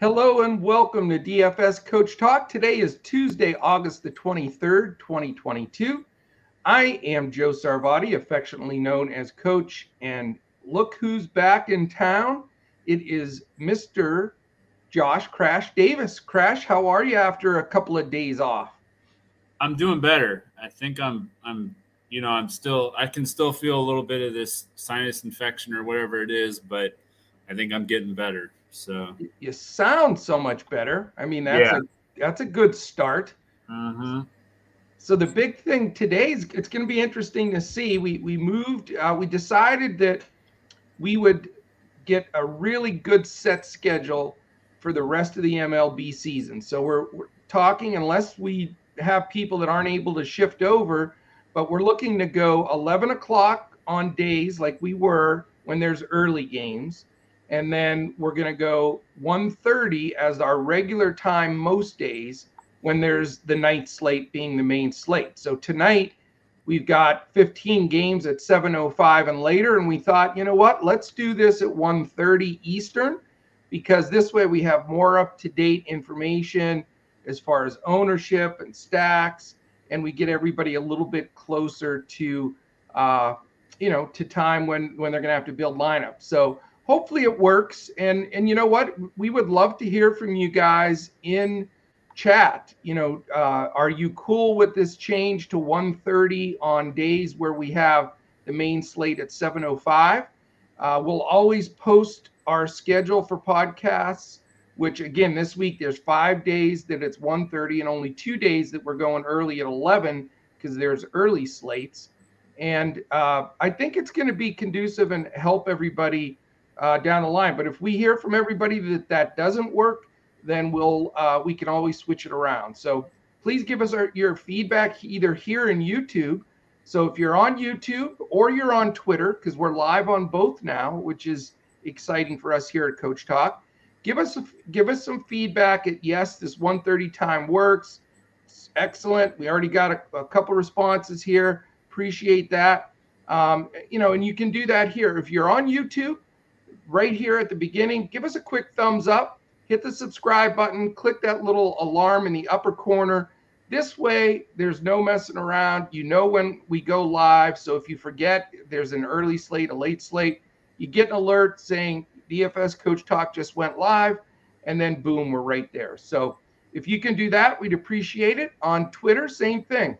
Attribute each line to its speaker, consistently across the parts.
Speaker 1: Hello and welcome to DFS Coach Talk. Today is Tuesday, August the 23rd, 2022. I am Joe Sarvati, affectionately known as Coach, and look who's back in town. It is Mr. Josh Crash Davis. Crash, how are you after a couple of days off?
Speaker 2: I'm doing better. I think I'm I'm you know, I'm still I can still feel a little bit of this sinus infection or whatever it is, but I think I'm getting better. So
Speaker 1: you sound so much better. I mean, that's yeah. a that's a good start.
Speaker 2: Mm-hmm.
Speaker 1: So the big thing today is it's going to be interesting to see. We we moved. Uh, we decided that we would get a really good set schedule for the rest of the MLB season. So we're, we're talking unless we have people that aren't able to shift over, but we're looking to go 11 o'clock on days like we were when there's early games and then we're going to go 1.30 as our regular time most days when there's the night slate being the main slate. So tonight we've got 15 games at 7.05 and later and we thought you know what let's do this at 1.30 eastern because this way we have more up-to-date information as far as ownership and stacks and we get everybody a little bit closer to uh, you know to time when when they're going to have to build lineups. So hopefully it works. And and you know what? We would love to hear from you guys in chat. You know, uh, are you cool with this change to 1:30 on days where we have the main slate at 7:05? Uh, we'll always post our schedule for podcasts. Which again, this week there's five days that it's 1:30 and only two days that we're going early at 11 because there's early slates. And uh, I think it's going to be conducive and help everybody uh, down the line. But if we hear from everybody that that doesn't work, then we'll uh, we can always switch it around. So please give us our, your feedback either here in YouTube. So if you're on YouTube or you're on Twitter, because we're live on both now, which is exciting for us here at Coach Talk, give us a, give us some feedback. At yes, this 1:30 time works. It's excellent. We already got a, a couple responses here. Appreciate that. Um, you know, and you can do that here if you're on YouTube right here at the beginning, give us a quick thumbs up, hit the subscribe button, click that little alarm in the upper corner. This way, there's no messing around. You know when we go live. So if you forget, there's an early slate, a late slate, you get an alert saying DFS Coach Talk just went live, and then boom, we're right there. So if you can do that, we'd appreciate it. On Twitter, same thing.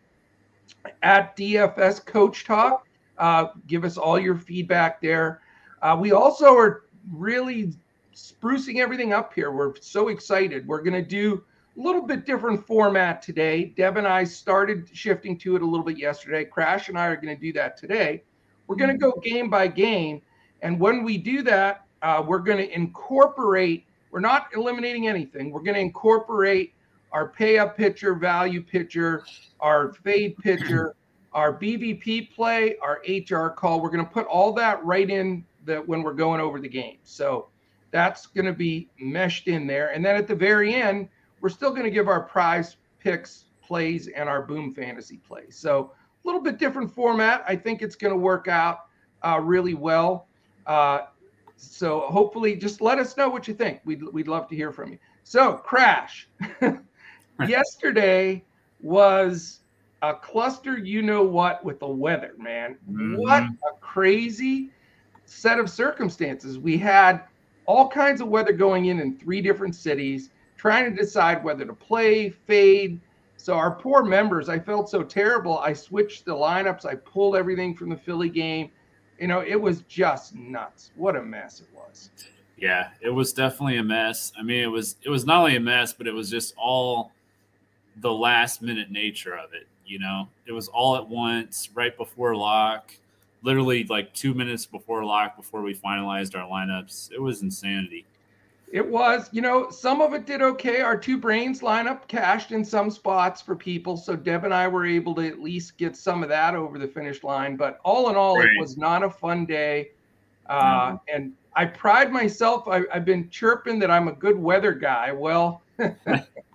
Speaker 1: At DFS Coach Talk, uh, give us all your feedback there. Uh, we also are really sprucing everything up here. We're so excited. We're going to do a little bit different format today. Deb and I started shifting to it a little bit yesterday. Crash and I are going to do that today. We're going to go game by game. And when we do that, uh, we're going to incorporate, we're not eliminating anything. We're going to incorporate our pay up pitcher, value pitcher, our fade pitcher, our BVP play, our HR call. We're going to put all that right in that when we're going over the game. So that's going to be meshed in there. And then at the very end, we're still going to give our prize picks plays and our boom fantasy plays. So a little bit different format. I think it's going to work out uh, really well. Uh, so hopefully, just let us know what you think. We'd we'd love to hear from you. So crash. Yesterday was a cluster. You know what with the weather, man? Mm-hmm. What a crazy set of circumstances. We had all kinds of weather going in in three different cities, trying to decide whether to play, fade. So our poor members, I felt so terrible. I switched the lineups. I pulled everything from the Philly game. You know, it was just nuts. What a mess it was.
Speaker 2: Yeah, it was definitely a mess. I mean, it was it was not only a mess, but it was just all the last minute nature of it. You know, it was all at once, right before lock literally like two minutes before lock, before we finalized our lineups. It was insanity.
Speaker 1: It was, you know, some of it did okay. Our two brains lineup cashed in some spots for people. So Deb and I were able to at least get some of that over the finish line. But all in all, right. it was not a fun day. Uh, mm-hmm. And I pride myself, I, I've been chirping that I'm a good weather guy. Well,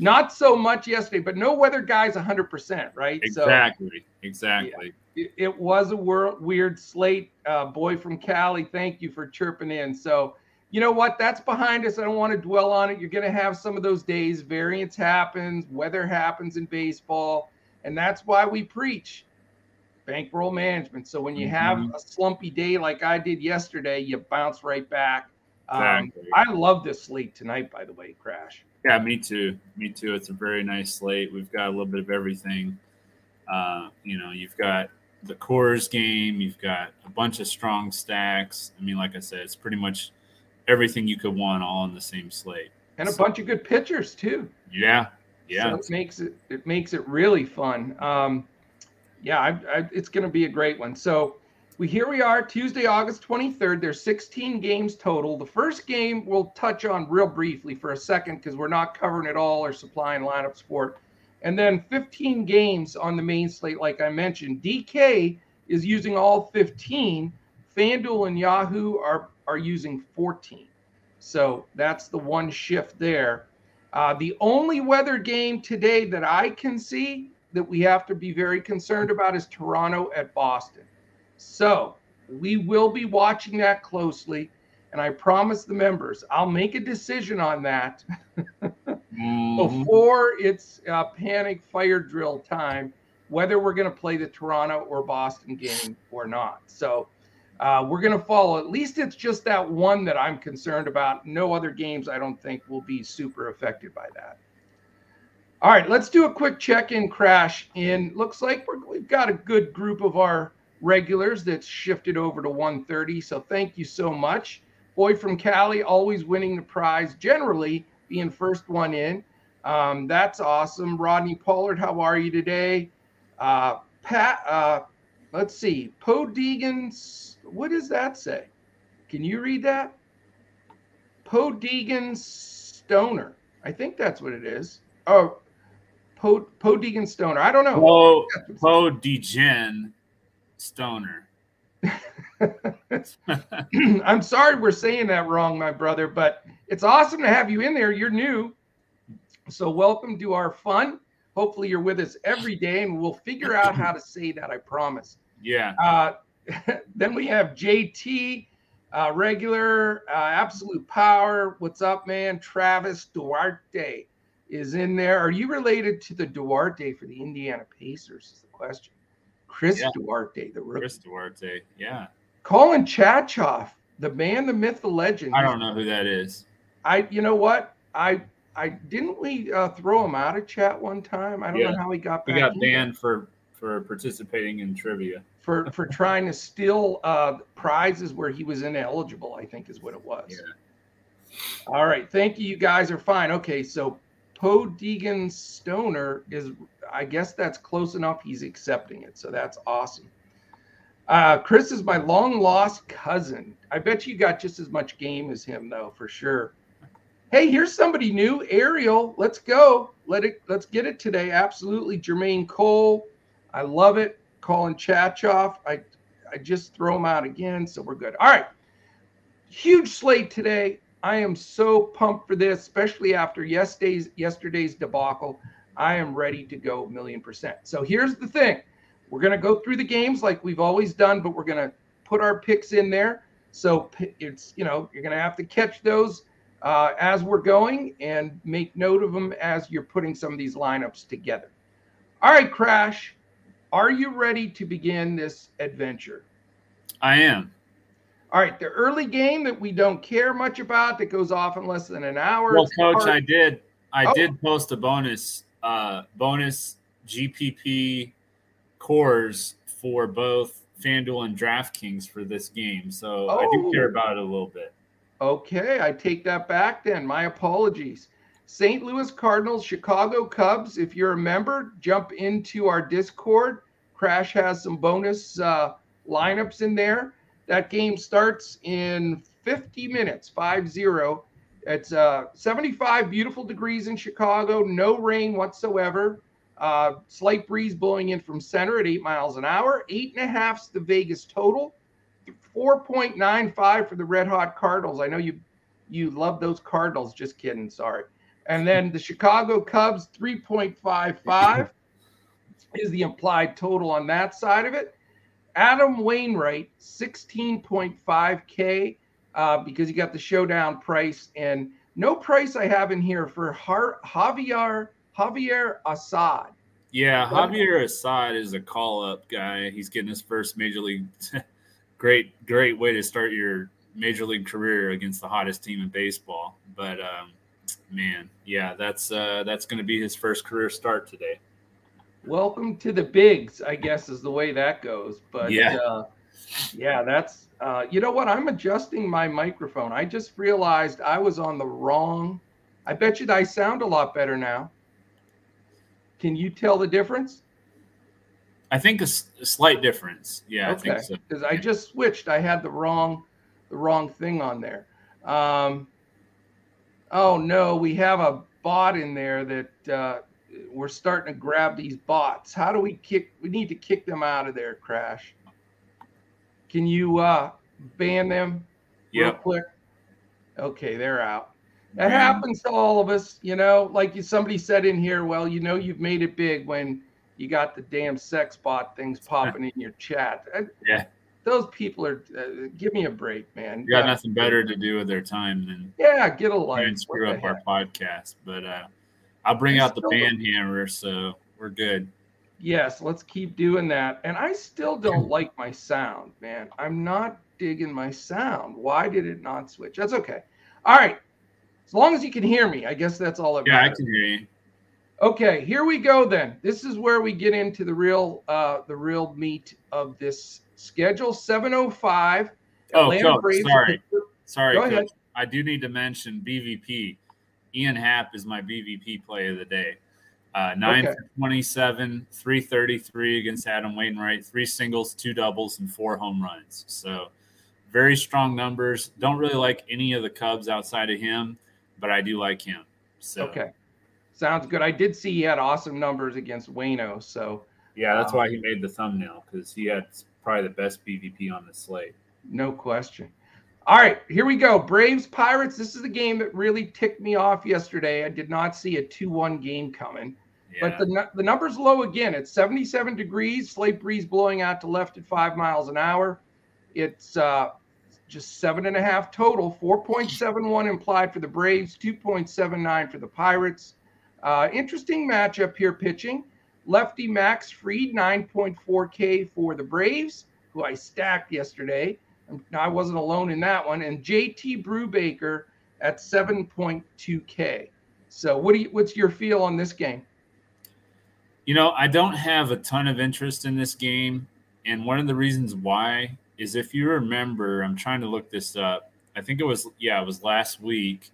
Speaker 1: not so much yesterday, but no weather guy's 100%, right?
Speaker 2: Exactly. So, exactly.
Speaker 1: Yeah, it, it, was a wor- weird slate. Uh, boy from Cali, thank you for chirping in. So you know what? That's behind us. I don't want to dwell on it. You're going to have some of those days. Variance happens, weather happens in baseball. And that's why we preach bankroll management. So when you have mm-hmm. a slumpy day like I did yesterday, you bounce right back. Um, exactly. I love this slate tonight, by the way, Crash.
Speaker 2: Yeah, me too. Me too. It's a very nice slate. We've got a little bit of everything. Uh, you know, you've got the Coors game, you've got a bunch of strong stacks. I mean, like I said, it's pretty much everything you could want all in the same slate.
Speaker 1: And a bunch of good pitchers too.
Speaker 2: Yeah. Yeah.
Speaker 1: So it makes it it makes it really fun. Um, yeah, I, I, it's going to be a great one. So we here we are Tuesday, August 23rd. There's 16 games total. The first game we'll touch on real briefly for a second because we're not covering it all or supplying lineup support. And then 15 games on the main slate, like I mentioned. DK is using all 15. FanDuel and Yahoo are are using 14. So that's the one shift there. Uh, the only weather game today that I can see that we have to be very concerned about is Toronto at Boston. So we will be watching that closely. And I promise the members, I'll make a decision on that mm-hmm. before it's uh, panic fire drill time, whether we're going to play the Toronto or Boston game or not. So uh, we're going to follow. At least it's just that one that I'm concerned about. No other games, I don't think, will be super affected by that. All right, let's do a quick check-in crash. In looks like we have got a good group of our regulars that's shifted over to 130. So thank you so much. Boy from Cali, always winning the prize, generally being first one in. Um, that's awesome. Rodney Pollard, how are you today? Uh, Pat, uh, let's see. Poe Deegan's, what does that say? Can you read that? Poe Deegan Stoner. I think that's what it is. Oh, Po Po Deegan Stoner. I don't know.
Speaker 2: Po Po Degen Stoner.
Speaker 1: I'm sorry we're saying that wrong, my brother, but it's awesome to have you in there. You're new. So welcome to our fun. Hopefully you're with us every day and we'll figure out how to say that, I promise.
Speaker 2: Yeah.
Speaker 1: Uh, then we have JT, uh, regular, uh, absolute power. What's up, man? Travis Duarte is in there. Are you related to the Duarte for the Indiana Pacers? Is the question. Chris yeah. Duarte, the rookie.
Speaker 2: Chris Duarte, yeah.
Speaker 1: Colin Chachoff, the man, the myth, the legend.
Speaker 2: I don't know who that is.
Speaker 1: I, you know what? I, I didn't we uh, throw him out of chat one time. I don't yeah. know how he got
Speaker 2: back. He got banned for for participating in trivia.
Speaker 1: For for trying to steal uh, prizes where he was ineligible. I think is what it was. Yeah. All right. Thank you. You guys are fine. Okay. So Poe Deegan Stoner is, I guess that's close enough. He's accepting it. So that's awesome. Uh, Chris is my long lost cousin. I bet you got just as much game as him, though, for sure. Hey, here's somebody new, Ariel. Let's go. Let it. Let's get it today. Absolutely, Jermaine Cole. I love it. Colin Chachoff. I, I just throw him out again, so we're good. All right. Huge slate today. I am so pumped for this, especially after yesterday's yesterday's debacle. I am ready to go million percent. So here's the thing. We're going to go through the games like we've always done, but we're going to put our picks in there. So it's, you know, you're going to have to catch those uh, as we're going and make note of them as you're putting some of these lineups together. All right, Crash, are you ready to begin this adventure?
Speaker 2: I am.
Speaker 1: All right, the early game that we don't care much about that goes off in less than an hour.
Speaker 2: Well, coach, I did I oh. did post a bonus uh bonus GPP cores for both FanDuel and DraftKings for this game. So oh. I do care oh. about it a little bit.
Speaker 1: Okay, I take that back then. My apologies. St. Louis Cardinals, Chicago Cubs. If you're a member, jump into our Discord. Crash has some bonus uh, lineups in there. That game starts in 50 minutes, 5 0. It's uh, 75 beautiful degrees in Chicago, no rain whatsoever. Uh, slight breeze blowing in from center at eight miles an hour. Eight and a half's the Vegas total. 4.95 for the Red Hot Cardinals. I know you you love those Cardinals. Just kidding. Sorry. And then the Chicago Cubs 3.55 is the implied total on that side of it. Adam Wainwright, 16.5K. uh, because you got the showdown price and no price I have in here for Har- Javier Javier Assad.
Speaker 2: Yeah, Javier Assad is a call up guy. He's getting his first major league. great, great way to start your major league career against the hottest team in baseball. But um, man, yeah, that's uh, that's going to be his first career start today.
Speaker 1: Welcome to the bigs, I guess is the way that goes. But
Speaker 2: yeah,
Speaker 1: uh, yeah, that's uh, you know what? I'm adjusting my microphone. I just realized I was on the wrong. I bet you I sound a lot better now. Can you tell the difference?
Speaker 2: I think a, a slight difference. Yeah,
Speaker 1: okay.
Speaker 2: I think so.
Speaker 1: Because I just switched. I had the wrong, the wrong thing on there. Um, oh no, we have a bot in there that uh, we're starting to grab these bots. How do we kick? We need to kick them out of there. Crash. Can you uh, ban them
Speaker 2: real
Speaker 1: quick? Okay, they're out. That happens to all of us, you know. Like somebody said in here, well, you know, you've made it big when you got the damn sex bot things popping in your chat.
Speaker 2: Yeah,
Speaker 1: those people are. Uh, give me a break, man.
Speaker 2: You got yeah. nothing better to do with their time than
Speaker 1: yeah, get a life.
Speaker 2: And screw up our podcast, but uh, I'll bring out the band hammer, so we're good.
Speaker 1: Yes, let's keep doing that. And I still don't like my sound, man. I'm not digging my sound. Why did it not switch? That's okay. All right. As long as you can hear me, I guess that's all that
Speaker 2: yeah, matters. I can hear you.
Speaker 1: Okay, here we go then. This is where we get into the real uh the real meat of this schedule. 705.
Speaker 2: Oh, Coach, Braves sorry. Sorry, ahead. I do need to mention BVP. Ian Happ is my BVP play of the day. Uh, nine okay. for 27, 333 against Adam Wainwright, three singles, two doubles, and four home runs. So very strong numbers. Don't really like any of the Cubs outside of him, but I do like him. So
Speaker 1: okay, sounds good. I did see he had awesome numbers against Wayno. So
Speaker 2: yeah, that's um, why he made the thumbnail because he had probably the best BVP on the slate.
Speaker 1: No question. All right, here we go. Braves Pirates. This is the game that really ticked me off yesterday. I did not see a 2 1 game coming. Yeah. But the, the number's low again. It's 77 degrees, slight breeze blowing out to left at five miles an hour. It's uh, just seven and a half total, 4.71 implied for the Braves, 2.79 for the Pirates. Uh, interesting matchup here pitching. Lefty Max Fried, 9.4K for the Braves, who I stacked yesterday. I wasn't alone in that one. And JT Brubaker at 7.2K. So what do you, what's your feel on this game?
Speaker 2: You know, I don't have a ton of interest in this game. And one of the reasons why is if you remember, I'm trying to look this up. I think it was, yeah, it was last week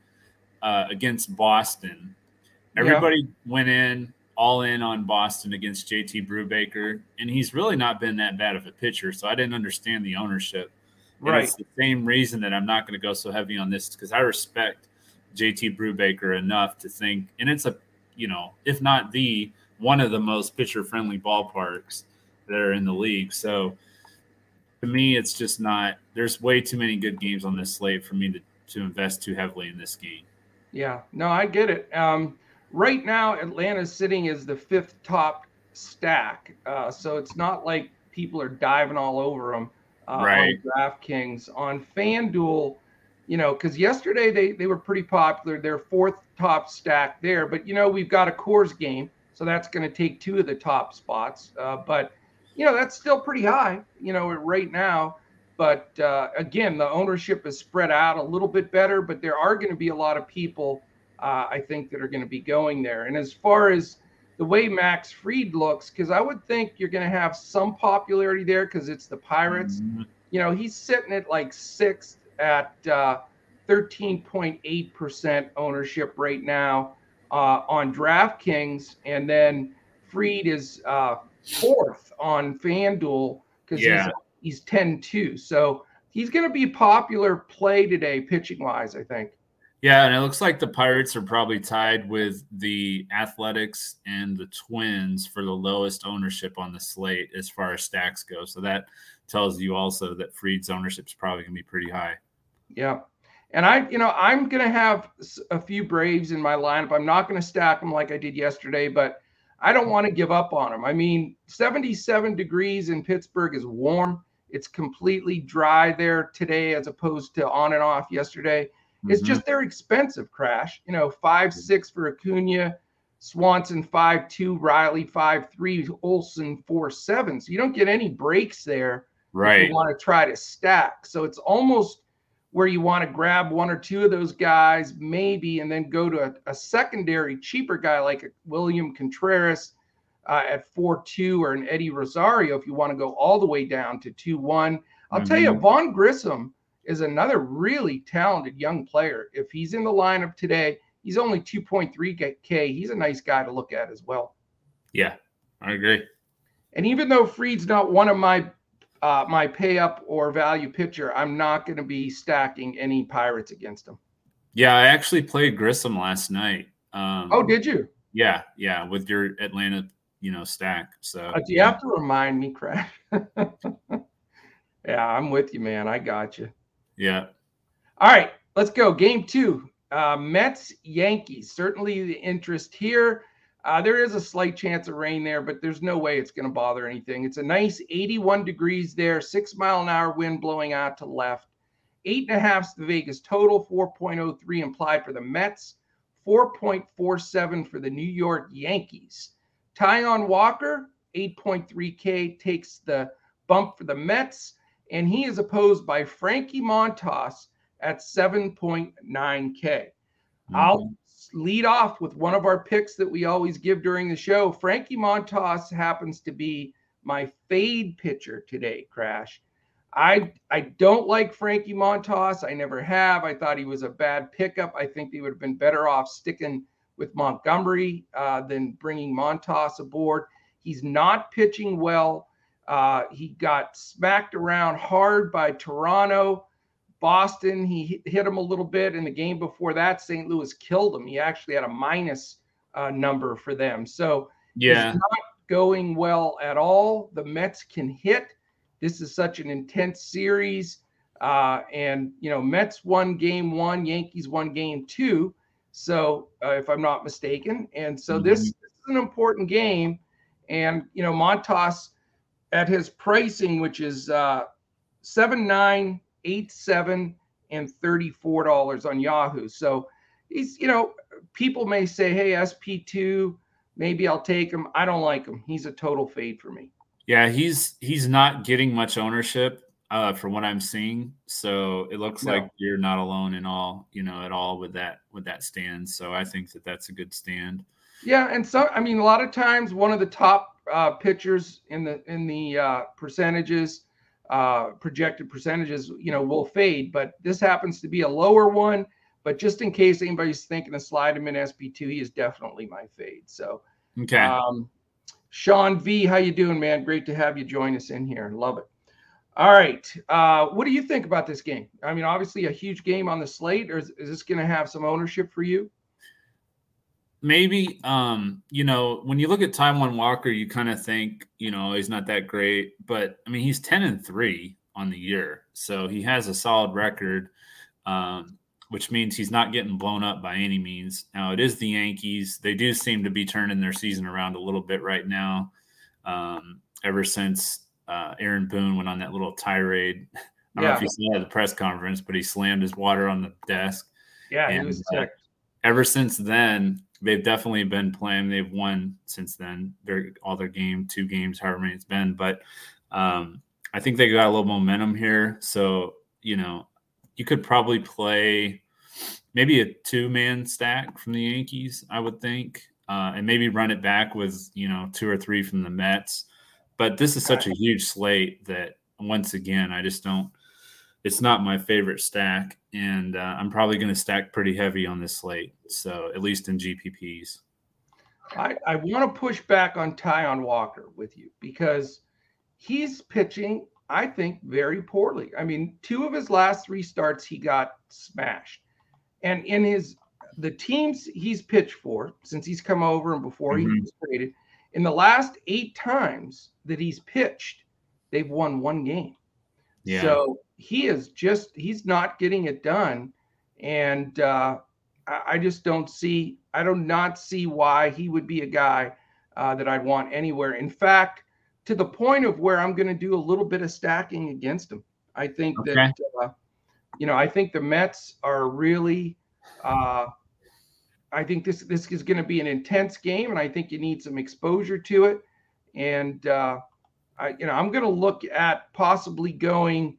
Speaker 2: uh, against Boston. Everybody yeah. went in all in on Boston against JT Brubaker, and he's really not been that bad of a pitcher. So I didn't understand the ownership. And right. It's the same reason that I'm not going to go so heavy on this because I respect JT Brubaker enough to think, and it's a, you know, if not the one of the most pitcher friendly ballparks that are in the league. So to me, it's just not. There's way too many good games on this slate for me to to invest too heavily in this game.
Speaker 1: Yeah, no, I get it. Um, right now, Atlanta's sitting as the fifth top stack, uh, so it's not like people are diving all over them uh, right. on DraftKings. On FanDuel, you know, because yesterday they they were pretty popular. They're fourth top stack there, but you know we've got a Coors game so that's going to take two of the top spots. Uh, but, you know, that's still pretty high, you know, right now. But uh, again, the ownership is spread out a little bit better, but there are going to be a lot of people, uh, I think, that are going to be going there. And as far as the way Max Fried looks, because I would think you're going to have some popularity there because it's the Pirates. Mm-hmm. You know, he's sitting at like sixth at 13.8% uh, ownership right now uh, on DraftKings, and then Fried is uh, fourth on FanDuel because yeah. he's, he's 10 2. So he's going to be popular play today, pitching wise, I think.
Speaker 2: Yeah, and it looks like the Pirates are probably tied with the Athletics and the Twins for the lowest ownership on the slate as far as stacks go. So that tells you also that Fried's ownership is probably going to be pretty high.
Speaker 1: Yeah. And I, you know, I'm going to have a few Braves in my lineup. I'm not going to stack them like I did yesterday, but I don't want to give up on them. I mean, 77 degrees in Pittsburgh is warm. It's completely dry there today as opposed to on and off yesterday. Mm-hmm. It's just they're expensive, Crash. You know, five six for Acuna, Swanson five two, Riley five three, Olson four seven. So you don't get any breaks there.
Speaker 2: Right.
Speaker 1: you want to try to stack. So it's almost where you want to grab one or two of those guys, maybe, and then go to a, a secondary cheaper guy like William Contreras uh, at 4 2 or an Eddie Rosario if you want to go all the way down to 2 1. I'll mm-hmm. tell you, mm-hmm. Vaughn Grissom is another really talented young player. If he's in the lineup today, he's only 2.3K. He's a nice guy to look at as well.
Speaker 2: Yeah, I agree.
Speaker 1: And even though Fried's not one of my uh, my pay up or value pitcher, I'm not going to be stacking any Pirates against him.
Speaker 2: Yeah, I actually played Grissom last night. Um,
Speaker 1: oh, did you?
Speaker 2: Yeah, yeah, with your Atlanta you know stack. So
Speaker 1: uh, do you yeah. have to remind me, Craig? yeah, I'm with you, man. I got you.
Speaker 2: Yeah.
Speaker 1: All right, let's go. Game two. Uh, Mets Yankees. Certainly the interest here. Uh, there is a slight chance of rain there, but there's no way it's going to bother anything. It's a nice 81 degrees there, six mile an hour wind blowing out to left. Eight and a half is the Vegas total, 4.03 implied for the Mets, 4.47 for the New York Yankees. Taijuan Walker, 8.3K, takes the bump for the Mets, and he is opposed by Frankie Montas at 7.9K. Mm-hmm. I'll lead off with one of our picks that we always give during the show. Frankie Montas happens to be my fade pitcher today, Crash. I I don't like Frankie Montas. I never have. I thought he was a bad pickup. I think they would have been better off sticking with Montgomery uh, than bringing Montas aboard. He's not pitching well. Uh, he got smacked around hard by Toronto. Boston, he hit him a little bit. In the game before that, St. Louis killed him. He actually had a minus uh, number for them. So
Speaker 2: yeah,
Speaker 1: not going well at all. The Mets can hit. This is such an intense series. Uh, and, you know, Mets won game one, Yankees won game two. So, uh, if I'm not mistaken, and so mm-hmm. this, this, is an important game, and you know Montas at his pricing, which is uh, seven nine eight seven and thirty four dollars on Yahoo. So he's you know people may say, hey SP two, maybe I'll take him. I don't like him. He's a total fade for me.
Speaker 2: Yeah, he's he's not getting much ownership uh, from what I'm seeing. So it looks no. like you're not alone in all, you know, at all with that with that stand. So I think that that's a good stand.
Speaker 1: Yeah, and so I mean, a lot of times one of the top uh, pitchers in the in the uh, percentages, uh, projected percentages, you know, will fade. But this happens to be a lower one. But just in case anybody's thinking to slide him in SP2, he is definitely my fade. So,
Speaker 2: okay. Um,
Speaker 1: Sean V, how you doing, man? Great to have you join us in here. Love it. All right. Uh, what do you think about this game? I mean, obviously a huge game on the slate, or is, is this going to have some ownership for you?
Speaker 2: Maybe. Um, you know, when you look at Taijuan Walker, you kind of think, you know, he's not that great, but I mean, he's 10 and 3 on the year. So he has a solid record, um, which means he's not getting blown up by any means. Now, it is the Yankees. They do seem to be turning their season around a little bit right now. Um, ever since uh, Aaron Boone went on that little tirade. I don't yeah. know if you saw at the press conference, but he slammed his water on the desk.
Speaker 1: Yeah, and, he was uh,
Speaker 2: ever since then, they've definitely been playing. They've won since then. Their all their game, two games, however many it's been. But um, I think they got a little momentum here. So you know, you could probably play maybe a two man stack from the Yankees. I would think, uh, and maybe run it back with you know two or three from the Mets. But this is such a huge slate that once again, I just don't. It's not my favorite stack, and uh, I'm probably going to stack pretty heavy on this slate. So at least in GPPs.
Speaker 1: I, I want to push back on Taijuan Walker with you because he's pitching, I think, very poorly. I mean, two of his last three starts, he got smashed. And in his the teams he's pitched for since he's come over and before mm-hmm. he was traded, in the last eight times that he's pitched, they've won one game. Yeah. So he is just he's not getting it done, and uh, I, just don't see I do not see why he would be a guy uh, that I'd want anywhere. In fact, to the point of where I'm going to do a little bit of stacking against him. I think okay. that uh, you know I think the Mets are really. Uh, I think this this is going to be an intense game, and I think you need some exposure to it. And uh, I, you know, I'm going to look at possibly going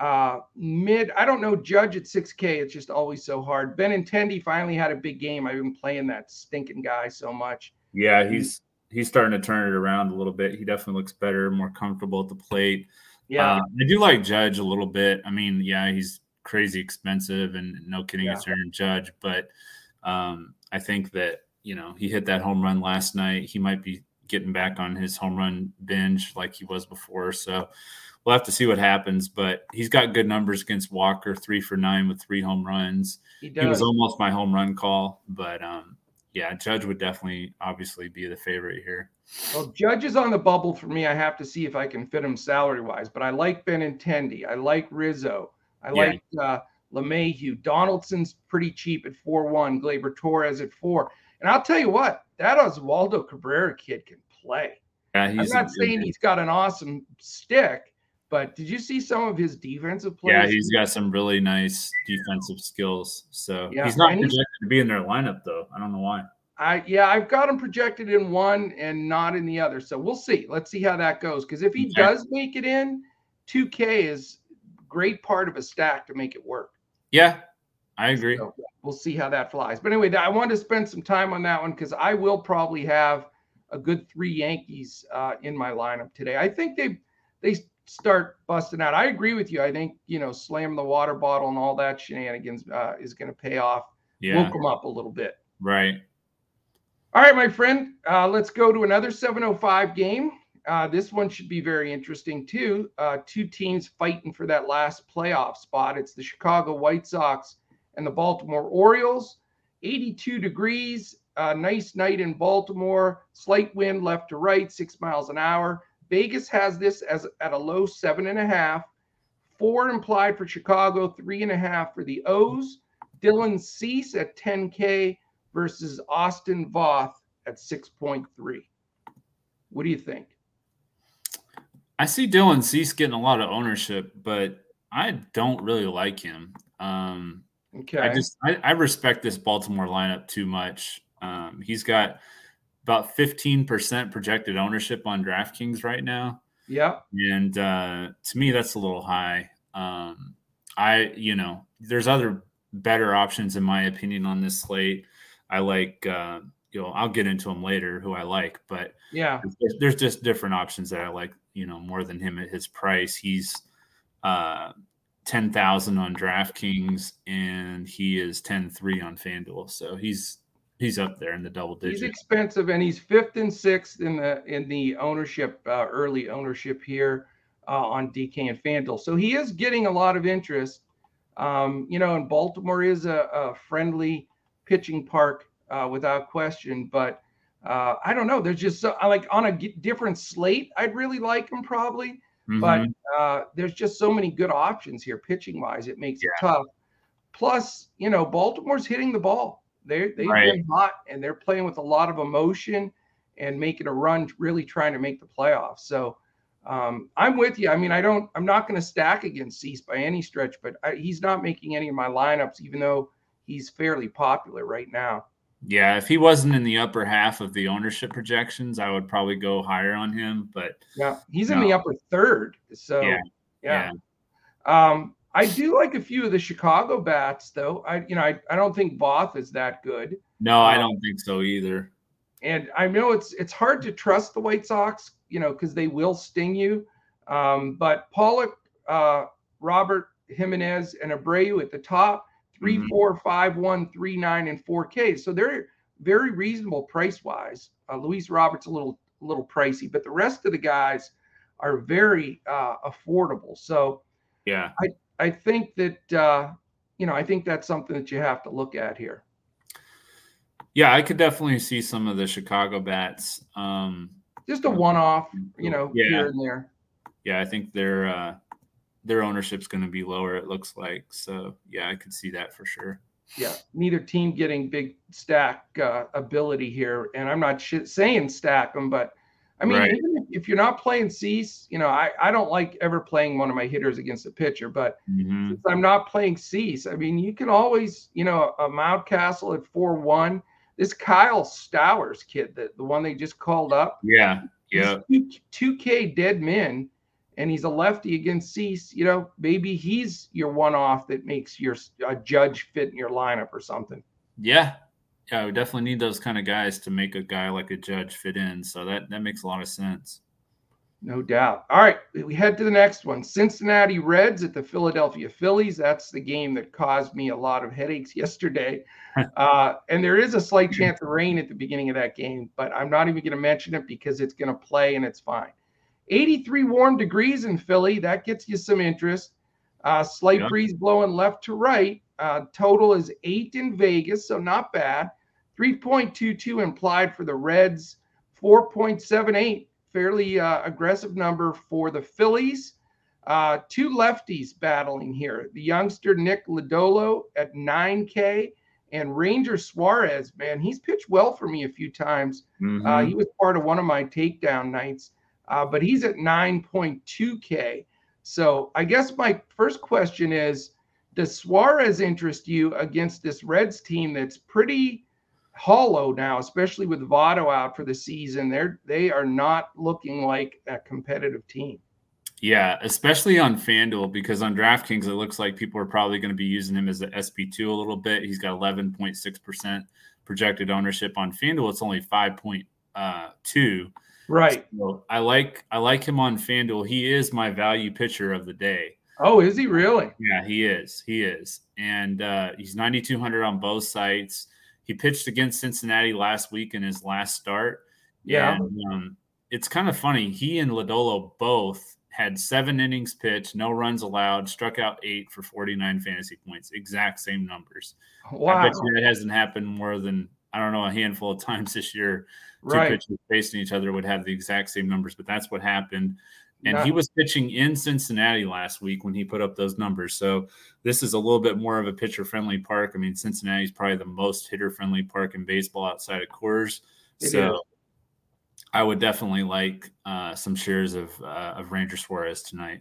Speaker 1: uh, mid. I don't know. Judge at 6K. It's just always so hard. Ben Benintendi finally had a big game. I've been playing that stinking guy so much.
Speaker 2: Yeah, he's he's starting to turn it around a little bit. He definitely looks better, more comfortable at the plate. Yeah, uh, I do like Judge a little bit. I mean, yeah, he's crazy expensive, and no kidding, yeah. it's Aaron Judge. But um, I think that you know he hit that home run last night. He might be getting back on his home run binge like he was before. So we'll have to see what happens. But he's got good numbers against Walker, three for nine with three home runs. He, he was almost my home run call, but um, yeah, Judge would definitely obviously be the favorite here.
Speaker 1: Well, Judge is on the bubble for me. I have to see if I can fit him salary wise, but I like Benintendi. I like Rizzo. I yeah. like uh, LeMahieu. Donaldson's pretty cheap at 4 1. Gleyber Torres at 4. And I'll tell you what, that Oswaldo Cabrera kid can play. Yeah, I'm not saying he's got an awesome stick, but did you see some of his defensive plays?
Speaker 2: Yeah, he's got some really nice defensive skills. So yeah, he's not projected he's, to be in their lineup, though. I don't know why.
Speaker 1: I yeah, I've got him projected in one and not in the other. So we'll see. Let's see how that goes. Because if he okay. does make it in, 2K is great part of a stack to make it work.
Speaker 2: Yeah, I agree.
Speaker 1: So we'll see how that flies. But anyway, I wanted to spend some time on that one because I will probably have a good three Yankees uh, in my lineup today. I think they they start busting out. I agree with you. I think you know, slam the water bottle and all that shenanigans uh, is going to pay off. Yeah. Woke them up a little bit.
Speaker 2: Right.
Speaker 1: All right, my friend. Uh, let's go to another 7:05 game. Uh, this one should be very interesting too. Uh, two teams fighting for that last playoff spot. It's the Chicago White Sox and the Baltimore Orioles. 82 degrees. Uh, nice night in Baltimore. Slight wind left to right, six miles an hour. Vegas has this as at a low seven and a half. Four implied for Chicago, three and a half for the O's. Dylan Cease at 10K versus Austin Voth at 6.3. What do you think?
Speaker 2: I see Dylan Cease getting a lot of ownership, but I don't really like him. Um, okay. I just I, I, respect this Baltimore lineup too much. Um, he's got about 15% projected ownership on DraftKings right now.
Speaker 1: Yeah.
Speaker 2: And uh, to me, that's a little high. Um, I, you know, there's other better options in my opinion on this slate. I like, uh, you know, I'll get into them later who I like, but
Speaker 1: yeah,
Speaker 2: there's, there's just different options that I like, you know, more than him at his price. He's uh, 10,000 on DraftKings and he is 10 3 on FanDuel. So he's, he's up there in the double digits.
Speaker 1: He's expensive, and he's fifth and sixth in the in the ownership, uh, early ownership here uh, on DK and FanDuel. So he is getting a lot of interest. Um, you know, and Baltimore is a, a friendly pitching park uh, without question. But uh, I don't know. There's just so, like on a different slate, I'd really like him probably. Mm-hmm. But uh, there's just so many good options here, pitching wise. It makes yeah. it tough. Plus, you know, Baltimore's hitting the ball. They they've right. been hot and they're playing with a lot of emotion and making a run, really trying to make the playoffs. So um, I'm with you. I mean, I don't. I'm not going to stack against Cease by any stretch, but I, he's not making any of my lineups, even though he's fairly popular right now.
Speaker 2: Yeah, if he wasn't in the upper half of the ownership projections, I would probably go higher on him. But
Speaker 1: yeah, he's no. in the upper third. So yeah, yeah. yeah. Um, I do like a few of the Chicago bats, though. I, you know, I, I don't think Voth is that good.
Speaker 2: No, I um, don't think so either.
Speaker 1: And I know it's it's hard to trust the White Sox, you know, because they will sting you. Um, but Pollock, uh, Robert Jimenez, and Abreu at the top, three, mm-hmm. four, five, one, three, nine, and four K. So they're very reasonable price wise. Uh, Luis Robert's a little a little pricey, but the rest of the guys are very uh, affordable. So
Speaker 2: yeah,
Speaker 1: I I think that uh, you know I think that's something that you have to look at here.
Speaker 2: Yeah, I could definitely see some of the Chicago bats. Um,
Speaker 1: Just a one-off, you know, yeah. here and there.
Speaker 2: Yeah, I think their uh, their ownership's going to be lower. It looks like so. Yeah, I could see that for sure.
Speaker 1: Yeah, neither team getting big stack uh, ability here, and I'm not sh- saying stack them, but I mean, right. even if you're not playing Cease, you know, I, I don't like ever playing one of my hitters against a pitcher, but
Speaker 2: Mhm.
Speaker 1: since I'm not playing Cease, I mean, you can always, you know, a Mountcastle at 4 1. This Kyle Stowers kid, the, the one they just called up,
Speaker 2: Yeah. Yeah.
Speaker 1: two, 2K dead men, and he's a lefty against Cease. You know, maybe he's your one off that makes your a judge fit in your lineup or something.
Speaker 2: Yeah. Yeah. We definitely need those kind of guys to make a guy like a judge fit in. So that, that makes a lot of sense.
Speaker 1: No doubt. All right, we head to the next one. Cincinnati Reds at the Philadelphia Phillies. That's the game that caused me a lot of headaches yesterday. uh, and there is a slight chance of rain at the beginning of that game, but I'm not even going to mention it because it's going to play and it's fine. 83 warm degrees in Philly. That gets you some interest. Uh, slight
Speaker 2: Yeah.
Speaker 1: breeze blowing left to right. Uh, total is eight in Vegas, so not bad. 3.22 implied for the Reds, 4.78 fairly uh, aggressive number for the Phillies. Uh, two lefties battling here. The youngster Nick Lodolo at 9K and Ranger Suarez, man, he's pitched well for me a few times. Uh,
Speaker 2: Mhm.
Speaker 1: he was part of one of my takedown nights, uh, but he's at 9.2K. So I guess my first question is Does Suarez interest you against this Reds team that's pretty hollow now, especially with Votto out for the season? They're they are not looking like a competitive team.
Speaker 2: Yeah, especially on FanDuel because on DraftKings it looks like people are probably going to be using him as the SP2 a little bit. He's got 11.6% projected ownership on FanDuel. It's only 5.2.
Speaker 1: Right.
Speaker 2: So I like I like him on FanDuel. He is my value pitcher of the day.
Speaker 1: Oh, is he really?
Speaker 2: Yeah, he is. He is. And uh, he's 9,200 on both sites. He pitched against Cincinnati last week in his last start.
Speaker 1: Yeah.
Speaker 2: And, um, it's kind of funny. He and Lodolo both had seven innings pitched, no runs allowed, struck out eight for 49 fantasy points. Exact same numbers. I
Speaker 1: Wow.
Speaker 2: bet you that hasn't happened more than, I don't know, a handful of times this year. Two
Speaker 1: Right.
Speaker 2: pitchers facing each other would have the exact same numbers, but that's what happened. And he was pitching in Cincinnati last week when he put up those numbers. So this is a little bit more of a pitcher friendly park. I mean, Cincinnati's probably the most hitter friendly park in baseball outside of Coors.
Speaker 1: It
Speaker 2: so
Speaker 1: is.
Speaker 2: I would definitely like uh, some shares of uh, of Ranger Suarez tonight.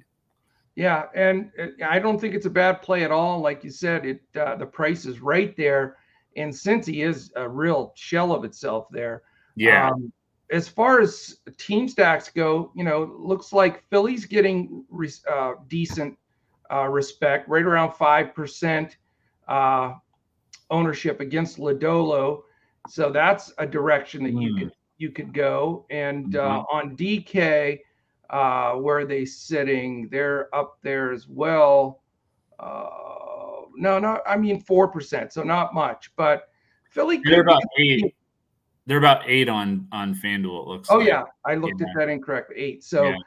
Speaker 1: Yeah, and uh, I don't think it's a bad play at all. Like you said, it uh, the price is right there, and since he is a real shell of itself there, Um, as far as team stacks go, you know, looks like Philly's getting res- uh, decent uh, respect, right around five percent uh, ownership against Lodolo. So that's a direction that you
Speaker 2: Hmm.
Speaker 1: could you could go. And uh,
Speaker 2: Mhm.
Speaker 1: on DK, uh, where are they sitting? They're up there as well. Uh, no, no, I mean four percent, so not much. But Philly
Speaker 2: they're about eight. They're about eight on on FanDuel. It looks.
Speaker 1: Oh
Speaker 2: like.
Speaker 1: yeah, I looked
Speaker 2: Yeah.
Speaker 1: at that incorrectly. Eight. So,
Speaker 2: Yeah.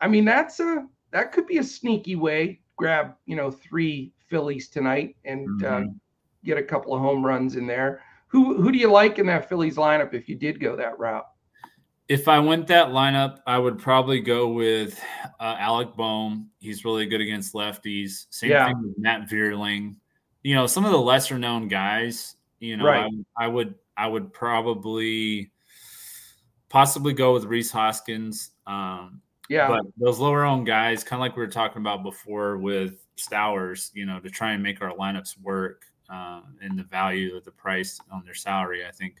Speaker 1: I mean, that's a that could be a sneaky way. Grab you know three Phillies tonight and uh,
Speaker 2: Mhm.
Speaker 1: get a couple of home runs in there. Who who do you like in that Phillies lineup if you did go that route?
Speaker 2: If I went that lineup, I would probably go with uh, Alec Bohm. He's really good against lefties. Same
Speaker 1: Yeah.
Speaker 2: thing with Matt Vierling. You know, some of the lesser known guys. You know,
Speaker 1: Right.
Speaker 2: I, I would I would probably possibly go with Rhys Hoskins. Um,
Speaker 1: Yeah,
Speaker 2: But those lower owned guys, kind of like we were talking about before with Stowers, you know, to try and make our lineups work um, and the value of the price on their salary, I think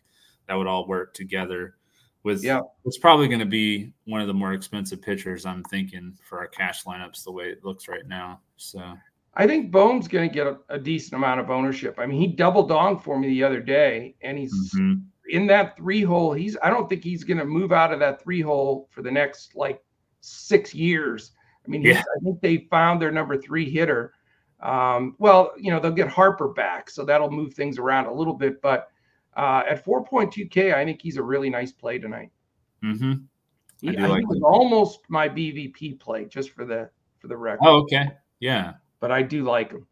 Speaker 2: that would all work together. With
Speaker 1: Yeah.
Speaker 2: it's probably going to be one of the more expensive pitchers. I'm thinking for our cash lineups, the way it looks right now. So
Speaker 1: I think Bohm's going to get a, a decent amount of ownership. I mean, he double donged for me the other day, and he's
Speaker 2: mhm.
Speaker 1: in that three hole. He's I don't think he's going to move out of that three hole for the next like six years. I mean,
Speaker 2: Yeah.
Speaker 1: I think they found their number three hitter. Um, well, you know, they'll get Harper back, so that'll move things around a little bit. But uh, at 4.2K, I think he's a really nice play tonight.
Speaker 2: Mhm.
Speaker 1: He,
Speaker 2: I do
Speaker 1: I
Speaker 2: like
Speaker 1: he was almost my BVP play, just for the for the record.
Speaker 2: Oh, okay. Yeah.
Speaker 1: But I do like them.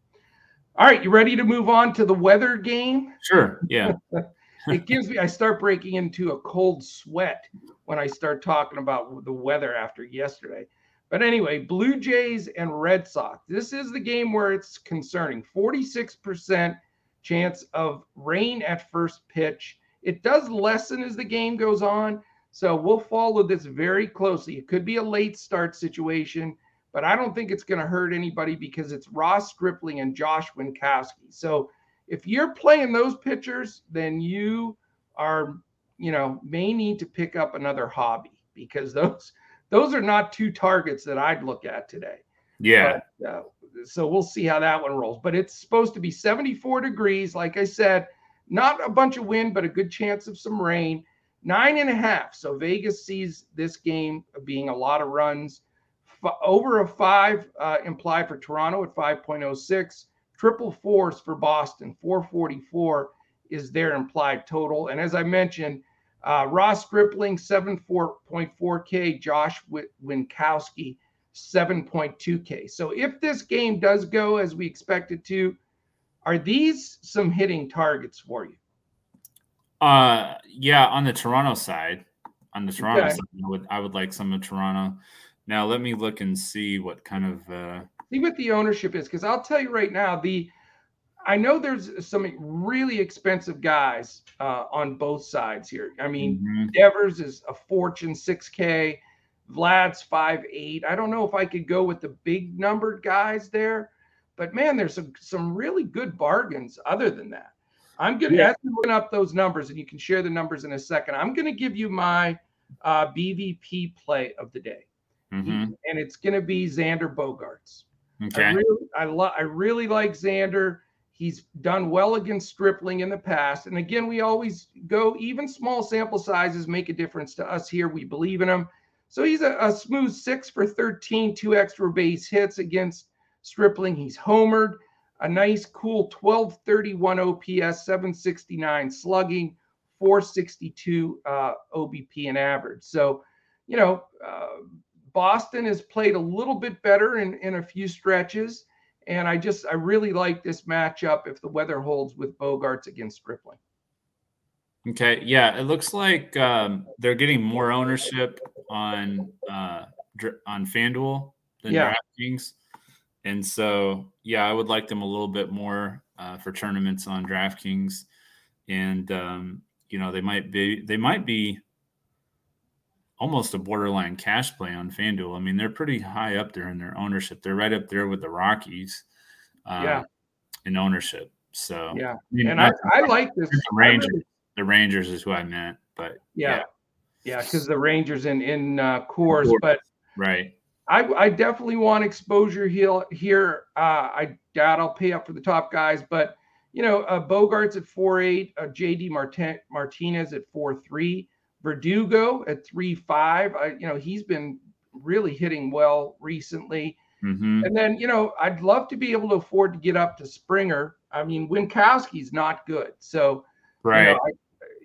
Speaker 1: All right, you ready to move on to the weather game?
Speaker 2: Sure. Yeah.
Speaker 1: it gives me I start breaking into a cold sweat when I start talking about the weather after yesterday. But anyway, Blue Jays and Red Sox. This is the game where it's concerning. 46% chance of rain at first pitch. It does lessen as the game goes on. So we'll follow this very closely. It could be a late start situation, but I don't think it's going to hurt anybody because it's Ross Stripling and Josh Winkowski. So if you're playing those pitchers, then you are, you know, may need to pick up another hobby because those those are not two targets that I'd look at today.
Speaker 2: Yeah.
Speaker 1: But, uh, so we'll see how that one rolls. But it's supposed to be 74 degrees. Like I said, not a bunch of wind, but a good chance of some rain. Nine and a half. So Vegas sees this game being a lot of runs. F- over a five uh, implied for Toronto at 5.06. Triple fours for Boston. 444 is their implied total. And as I mentioned, uh, Ross Stripling, 7.4K. Josh Winkowski, 7.2K. So if this game does go as we expect it to, are these some hitting targets for you?
Speaker 2: Uh, yeah, on the Toronto side, on the Toronto okay. side, I would I would like some of Toronto. Now let me look and see what kind of uh
Speaker 1: see what the ownership is because I'll tell you right now the I know there's some really expensive guys uh, on both sides here. I mean, mm-hmm. Devers is a fortune, 6K. Vlad's five eight. I don't know if I could go with the big numbered guys there, but man, there's some some really good bargains other than that. I'm gonna yeah. looking up those numbers, and you can share the numbers in a second. I'm gonna give you my uh, BVP play of the day, mm-hmm. and it's gonna be Xander Bogaerts. Okay. I really, I, lo- I really like Xander. He's done well against Stripling in the past. And again, we always go, even small sample sizes make a difference to us here. We believe in him. So he's a, a smooth six for 13, two extra base hits against Stripling. He's homered. A nice, cool 1231 OPS, 769 slugging, 462 uh, OBP and average. So, you know, uh, Boston has played a little bit better in, in a few stretches. And I just, I really like this matchup if the weather holds with Bogaerts against Stripling.
Speaker 2: Okay. Yeah. It looks like um, they're getting more ownership on uh, on FanDuel than yeah. DraftKings. And so, yeah, I would like them a little bit more uh, for tournaments on DraftKings. And, um, you know, they might be, they might be almost a borderline cash play on FanDuel. I mean, they're pretty high up there in their ownership. They're right up there with the Rockies uh, yeah. in ownership. So,
Speaker 1: yeah. And I, I like this. The
Speaker 2: Rangers, really, the Rangers is who I meant, but
Speaker 1: yeah. Yeah. Because the Rangers in, in uh, Coors, but
Speaker 2: right.
Speaker 1: I, I definitely want exposure here. Here, uh, I doubt I'll pay up for the top guys, but you know, uh, Bogaerts at four eight, uh, JD Martin, Martinez at four three. Verdugo at three five. I, you know, he's been really hitting well recently. Mm-hmm. And then, you know, I'd love to be able to afford to get up to Springer. I mean, Winkowski's not good. So,
Speaker 2: right.
Speaker 1: You know, I,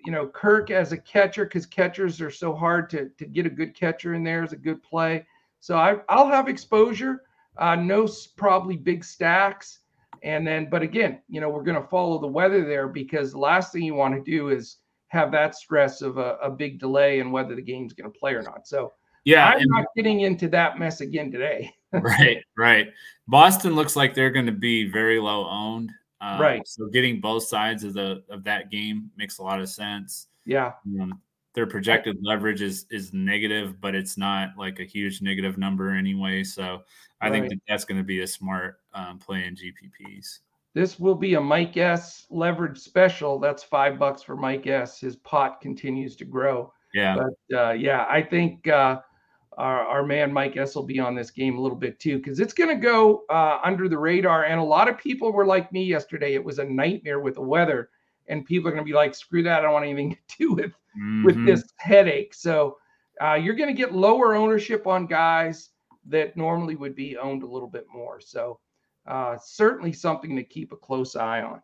Speaker 1: you know Kirk as a catcher, because catchers are so hard to, to get a good catcher in there is a good play. So I, I'll have exposure, uh, no probably big stacks. And then, but again, you know, we're going to follow the weather there because the last thing you want to do is have that stress of a, a big delay and whether the game's going to play or not. So
Speaker 2: yeah,
Speaker 1: I'm not getting into that mess again today.
Speaker 2: right, right. Boston looks like they're going to be very low owned. Um,
Speaker 1: right.
Speaker 2: So getting both sides of the of that game makes a lot of sense.
Speaker 1: Yeah.
Speaker 2: Um, their projected leverage is is negative, but it's not like a huge negative number anyway. So I right. think that that's going to be a smart um, play in GPPs.
Speaker 1: This will be a Mike S leverage special. That's five bucks for Mike S. His pot continues to grow.
Speaker 2: Yeah.
Speaker 1: But uh, yeah, I think uh, our, our man Mike S will be on this game a little bit too because it's going to go uh, under the radar. And a lot of people were like me yesterday. It was a nightmare with the weather, and people are going to be like, "Screw that! I don't want anything to do with mm-hmm. with this headache." So uh, you're going to get lower ownership on guys that normally would be owned a little bit more. So uh, certainly something to keep a close eye on.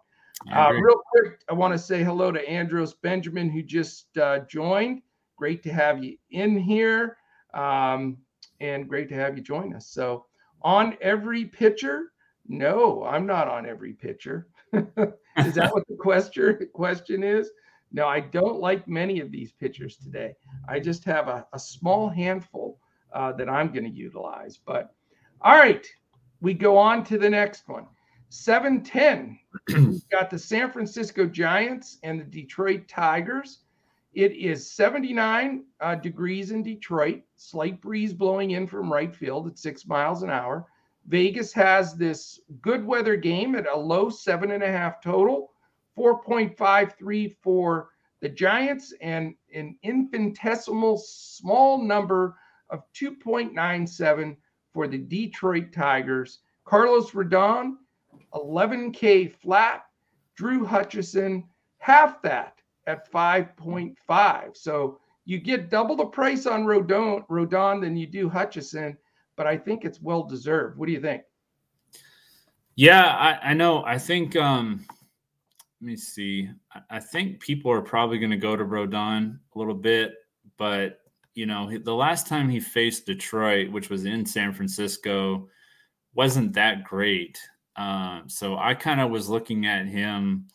Speaker 1: Uh, real quick, I want to say hello to Andros Benjamin, who just uh, joined. Great to have you in here, um, and great to have you join us. So, on every pitcher? No, I'm not on every pitcher. is that what the question question is? No, I don't like many of these pitchers today. I just have a, a small handful uh, that I'm going to utilize. But all right, we go on to the next one. 710. We've got the San Francisco Giants and the Detroit Tigers. It is 79 uh, degrees in Detroit, slight breeze blowing in from right field at six miles an hour. Vegas has this good weather game at a low seven and a half total, 4.53 for the Giants, and an infinitesimal small number of 2.97 for the Detroit Tigers. Carlos Rodon, 11K flat. Drew Hutchison, half that at 5.5. So you get double the price on Rodon, Rodon than you do Hutchison, but I think it's well deserved. What do you think?
Speaker 2: Yeah, I, I know. I think um let me see. I, think people are probably going to go to Rodon a little bit, but you know, the last time he faced Detroit, which was in San Francisco, wasn't that great. Um, so I kind of was looking at him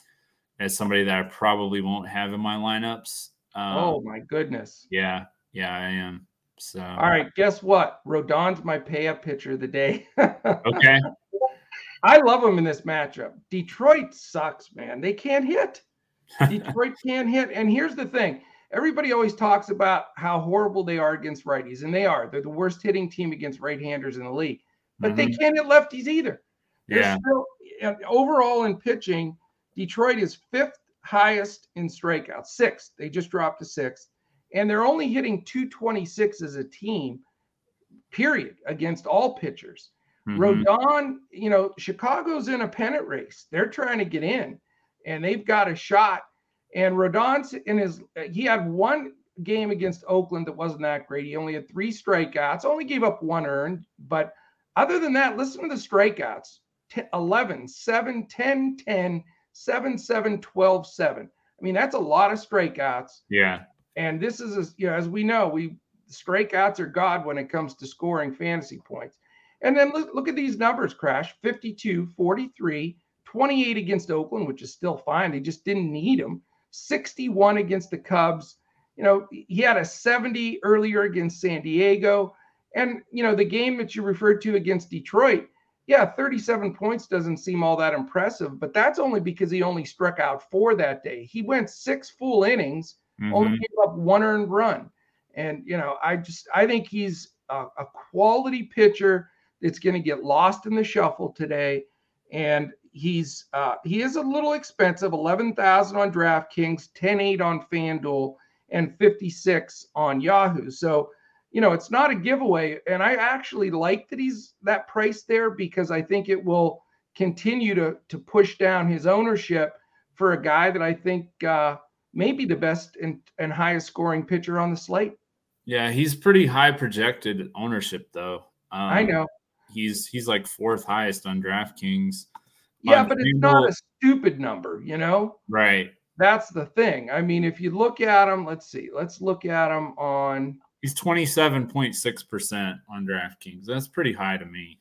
Speaker 2: as somebody that I probably won't have in my lineups.
Speaker 1: Um, oh my goodness.
Speaker 2: Yeah, yeah, I am. So
Speaker 1: all right, guess what? Rodon's my pay up pitcher of the day.
Speaker 2: okay.
Speaker 1: I love him in this matchup. Detroit sucks, man. They can't hit. Detroit can't hit. And here's the thing everybody always talks about how horrible they are against righties, and they are. They're the worst hitting team against right handers in the league, but mm-hmm. they can't hit lefties either.
Speaker 2: yeah. Still,
Speaker 1: overall in pitching, Detroit is fifth highest in strikeouts, sixth. They just dropped to sixth, and they're only hitting 226 as a team, period, against all pitchers. Mm-hmm. Rodon, you know, Chicago's in a pennant race. They're trying to get in, and they've got a shot. And Rodon's in his, he had one game against Oakland that wasn't that great. He only had three strikeouts, only gave up one earned. But other than that, listen to the strikeouts 11, 7, 10, 10, 7 7 12 7. I mean, that's a lot of strikeouts.
Speaker 2: Yeah.
Speaker 1: And this is, a, you know, as we know, we strikeouts are God when it comes to scoring fantasy points. And then look, look at these numbers crash 52, 43, 28 against Oakland, which is still fine. They just didn't need him. 61 against the Cubs. You know, he had a 70 earlier against San Diego. And, you know, the game that you referred to against Detroit, yeah, 37 points doesn't seem all that impressive, but that's only because he only struck out four that day. He went six full innings, mm-hmm. only gave up one earned run. And, you know, I just, I think he's a, a quality pitcher that's going to get lost in the shuffle today. And he's, uh, he is a little expensive 11,000 on DraftKings, 10 on FanDuel, and 56 on Yahoo. So, you know, it's not a giveaway. And I actually like that he's that price there because I think it will continue to to push down his ownership for a guy that I think uh, may be the best and, and highest scoring pitcher on the slate.
Speaker 2: Yeah, he's pretty high projected ownership though.
Speaker 1: Um, I know.
Speaker 2: He's he's like fourth highest on DraftKings.
Speaker 1: Yeah, but it's not a stupid number, you know?
Speaker 2: Right.
Speaker 1: That's the thing. I mean, if you look at him, let's see, let's look at him on
Speaker 2: He's 27.6% on DraftKings. That's pretty high to me.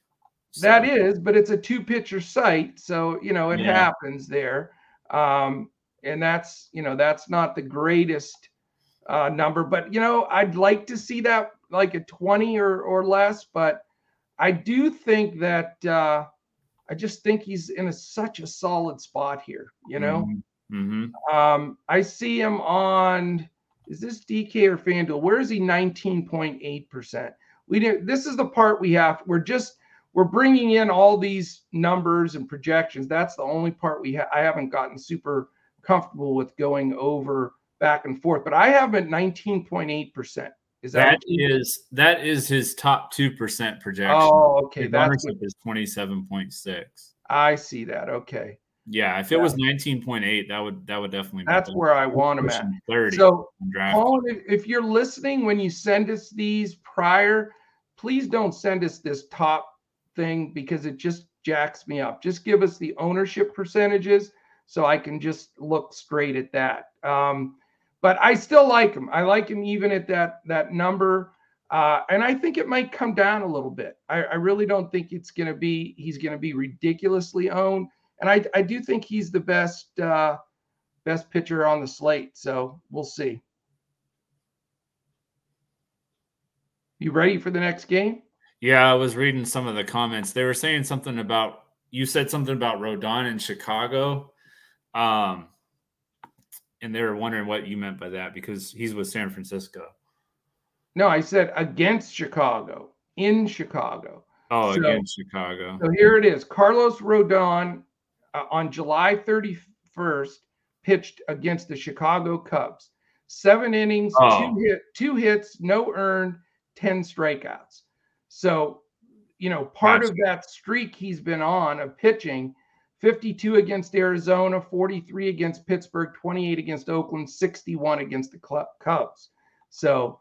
Speaker 1: So. That is, but it's a two pitcher site. So, you know, it yeah. happens there. Um, and that's, you know, that's not the greatest uh, number, but, you know, I'd like to see that like a 20 or, or less. But I do think that uh, I just think he's in a, such a solid spot here, you know?
Speaker 2: Mm-hmm.
Speaker 1: mm-hmm. Um, I see him on is this DK or FanDuel? Where is he 19.8%? We didn't, this is the part we have. We're just, we're bringing in all these numbers and projections. That's the only part we ha- I haven't gotten super comfortable with going over back and forth, but I have at 19.8%. Is that
Speaker 2: that is that is his top two percent projection?
Speaker 1: Oh, okay.
Speaker 2: His that's ownership is twenty seven point six.
Speaker 1: I see that. Okay.
Speaker 2: Yeah, if it yeah. was 19.8, that would that would definitely
Speaker 1: That's where I want them at. 30 so, Paul, if you're listening when you send us these prior, please don't send us this top thing because it just jacks me up. Just give us the ownership percentages so I can just look straight at that. Um, but I still like him. I like him even at that that number. Uh, and I think it might come down a little bit. I, I really don't think it's going to be he's going to be ridiculously owned and I, I do think he's the best uh, best pitcher on the slate. So we'll see. You ready for the next game?
Speaker 2: Yeah, I was reading some of the comments. They were saying something about you said something about Rodon in Chicago. Um, and they were wondering what you meant by that because he's with San Francisco.
Speaker 1: No, I said against Chicago, in Chicago.
Speaker 2: Oh, so, against Chicago.
Speaker 1: So here it is. Carlos Rodon uh, on July 31st pitched against the Chicago Cubs. Seven innings, oh. two hit, two hits, no earned, 10 strikeouts. So, you know, part of that streak he's been on of pitching 52 against Arizona, 43 against Pittsburgh, 28 against Oakland, 61 against the Cubs. So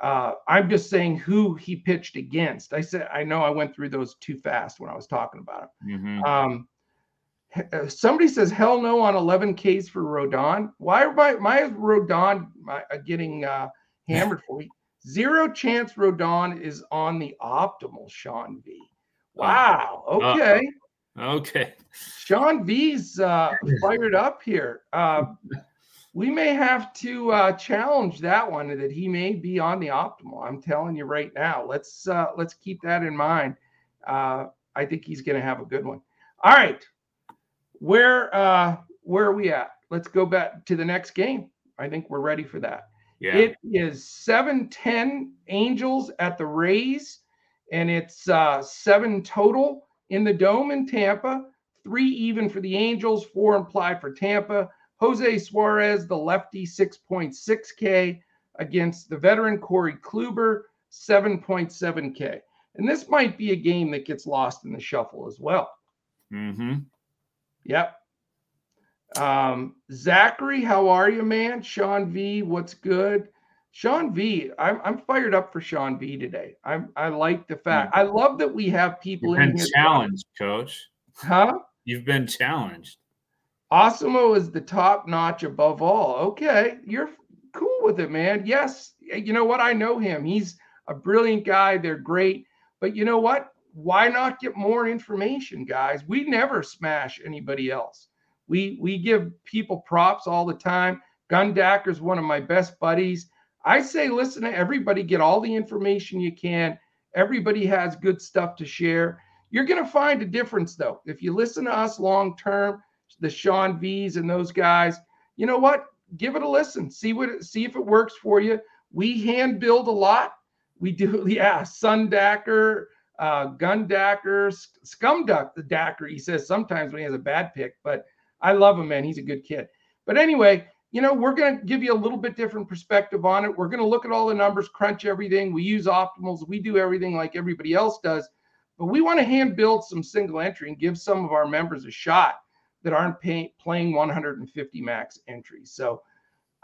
Speaker 1: uh, I'm just saying who he pitched against. I said I know I went through those too fast when I was talking about it. Mm-hmm. Um, uh, somebody says hell no on 11 Ks for Rodon. Why are my my Rodon my, uh, getting uh, hammered for me? Zero chance Rodon is on the optimal Sean V. Wow. Okay.
Speaker 2: Okay.
Speaker 1: Sean V's uh, fired up here. Uh, we may have to uh, challenge that one that he may be on the optimal. I'm telling you right now. Let's uh, let's keep that in mind. Uh, I think he's going to have a good one. All right, where uh, where are we at? Let's go back to the next game. I think we're ready for that. Yeah. It is 7-10 Angels at the Rays, and it's uh, seven total in the dome in Tampa, three even for the Angels, four implied for Tampa. Jose Suarez, the lefty, 6.6K against the veteran Corey Kluber, 7.7K. And this might be a game that gets lost in the shuffle as well.
Speaker 2: Mm-hmm.
Speaker 1: Yep. Um, Zachary, how are you, man? Sean V, what's good? Sean V, I'm I'm fired up for Sean V today. I'm I like the fact hmm. I love that we have people
Speaker 2: You've in been challenged, coach.
Speaker 1: Huh?
Speaker 2: You've been challenged.
Speaker 1: Awesemo is the top notch above all. Okay, you're cool with it, man. Yes, you know what? I know him. He's a brilliant guy. They're great. But you know what? Why not get more information, guys? We never smash anybody else. We we give people props all the time. Gundacker is one of my best buddies. I say, listen to everybody, get all the information you can. Everybody has good stuff to share. You're going to find a difference, though. If you listen to us long term, the Sean V's and those guys, you know what? Give it a listen. See what see if it works for you. We hand build a lot. We do, yeah. Sun Sundacker, uh, Scum Duck, the Dacker. He says sometimes when he has a bad pick, but I love him, man. He's a good kid. But anyway, you know, we're going to give you a little bit different perspective on it. We're going to look at all the numbers, crunch everything. We use optimals. We do everything like everybody else does. But we want to hand build some single entry and give some of our members a shot that aren't pay, playing 150 max entries. So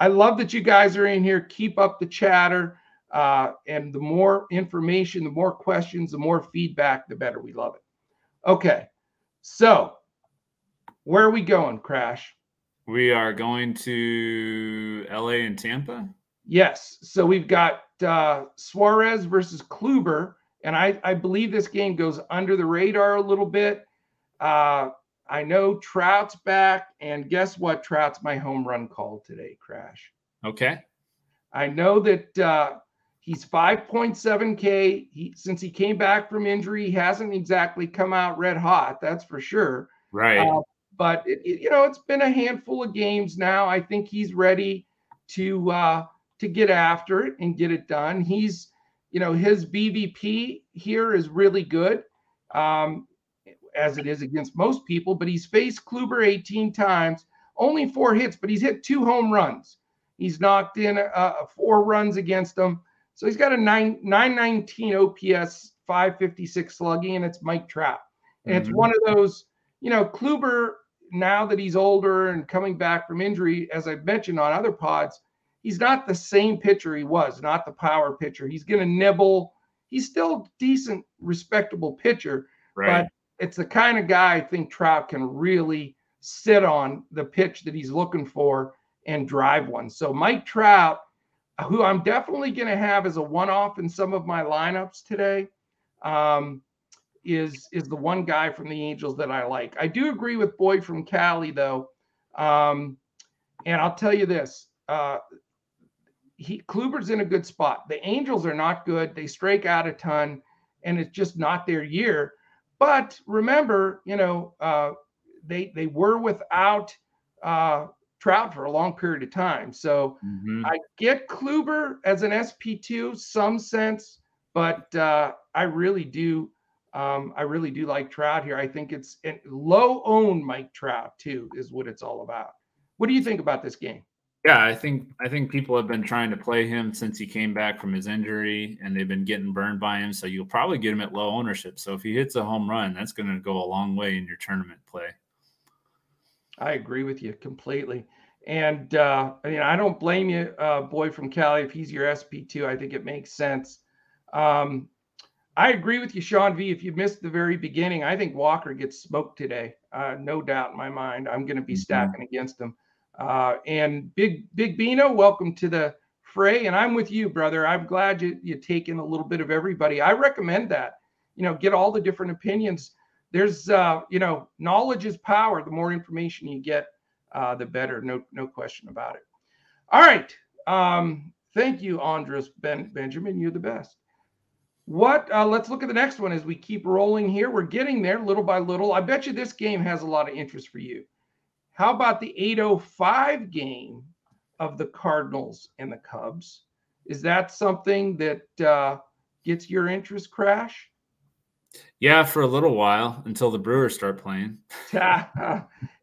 Speaker 1: I love that you guys are in here. Keep up the chatter. Uh, and the more information, the more questions, the more feedback, the better. We love it. Okay. So where are we going, Crash?
Speaker 2: We are going to LA and Tampa.
Speaker 1: Yes. So we've got uh, Suarez versus Kluber, and I, I believe this game goes under the radar a little bit. Uh, I know Trout's back, and guess what? Trout's my home run call today, Crash.
Speaker 2: Okay.
Speaker 1: I know that uh, he's 5.7K. He, since he came back from injury, he hasn't exactly come out red hot, that's for sure.
Speaker 2: Right. Uh,
Speaker 1: but it, it, you know, it's been a handful of games now. I think he's ready to uh, to get after it and get it done. He's, you know, his BVP here is really good, um, as it is against most people. But he's faced Kluber 18 times, only four hits, but he's hit two home runs. He's knocked in uh, four runs against them. So he's got a 9, 919 OPS, 556 slugging, and it's Mike Trout. And mm-hmm. it's one of those, you know, Kluber now that he's older and coming back from injury, as I've mentioned on other pods, he's not the same pitcher he was, not the power pitcher. He's going to nibble. He's still decent, respectable pitcher, right. but it's the kind of guy I think Trout can really sit on the pitch that he's looking for and drive one. So Mike Trout, who I'm definitely going to have as a one-off in some of my lineups today. Um, is is the one guy from the Angels that I like. I do agree with Boyd from Cali though, um, and I'll tell you this: uh, he Kluber's in a good spot. The Angels are not good; they strike out a ton, and it's just not their year. But remember, you know, uh, they they were without uh, Trout for a long period of time. So
Speaker 2: Mhm.
Speaker 1: I get Kluber as an SP2, some sense, but uh, I really do. Um, I really do like Trout here. I think it's low owned Mike Trout too, is what it's all about. What do you think about this game?
Speaker 2: Yeah, I think I think people have been trying to play him since he came back from his injury, and they've been getting burned by him. So you'll probably get him at low ownership. So if he hits a home run, that's going to go a long way in your tournament play.
Speaker 1: I agree with you completely. And uh, I mean, I don't blame you, uh, boy from Cali, if he's your SP2. I think it makes sense. Um, I agree with you, Sean V. If you missed the very beginning, I think Walker gets smoked today. Uh, no doubt in my mind. I'm going to be
Speaker 2: Mhm.
Speaker 1: stacking against him. Uh, and Big Big Bino, welcome to the fray. And I'm with you, brother. I'm glad you you take in a little bit of everybody. I recommend that. You know, get all the different opinions. There's uh, you know, knowledge is power. The more information you get, uh, the better. No no question about it. All right. Um, thank you, Andres ben, Benjamin. You're the best. What? Uh, let's look at the next one as we keep rolling here. We're getting there little by little. I bet you this game has a lot of interest for you. How about the 805 game of the Cardinals and the Cubs? Is that something that uh, gets your interest, Crash?
Speaker 2: Yeah, for a little while until the Brewers start playing.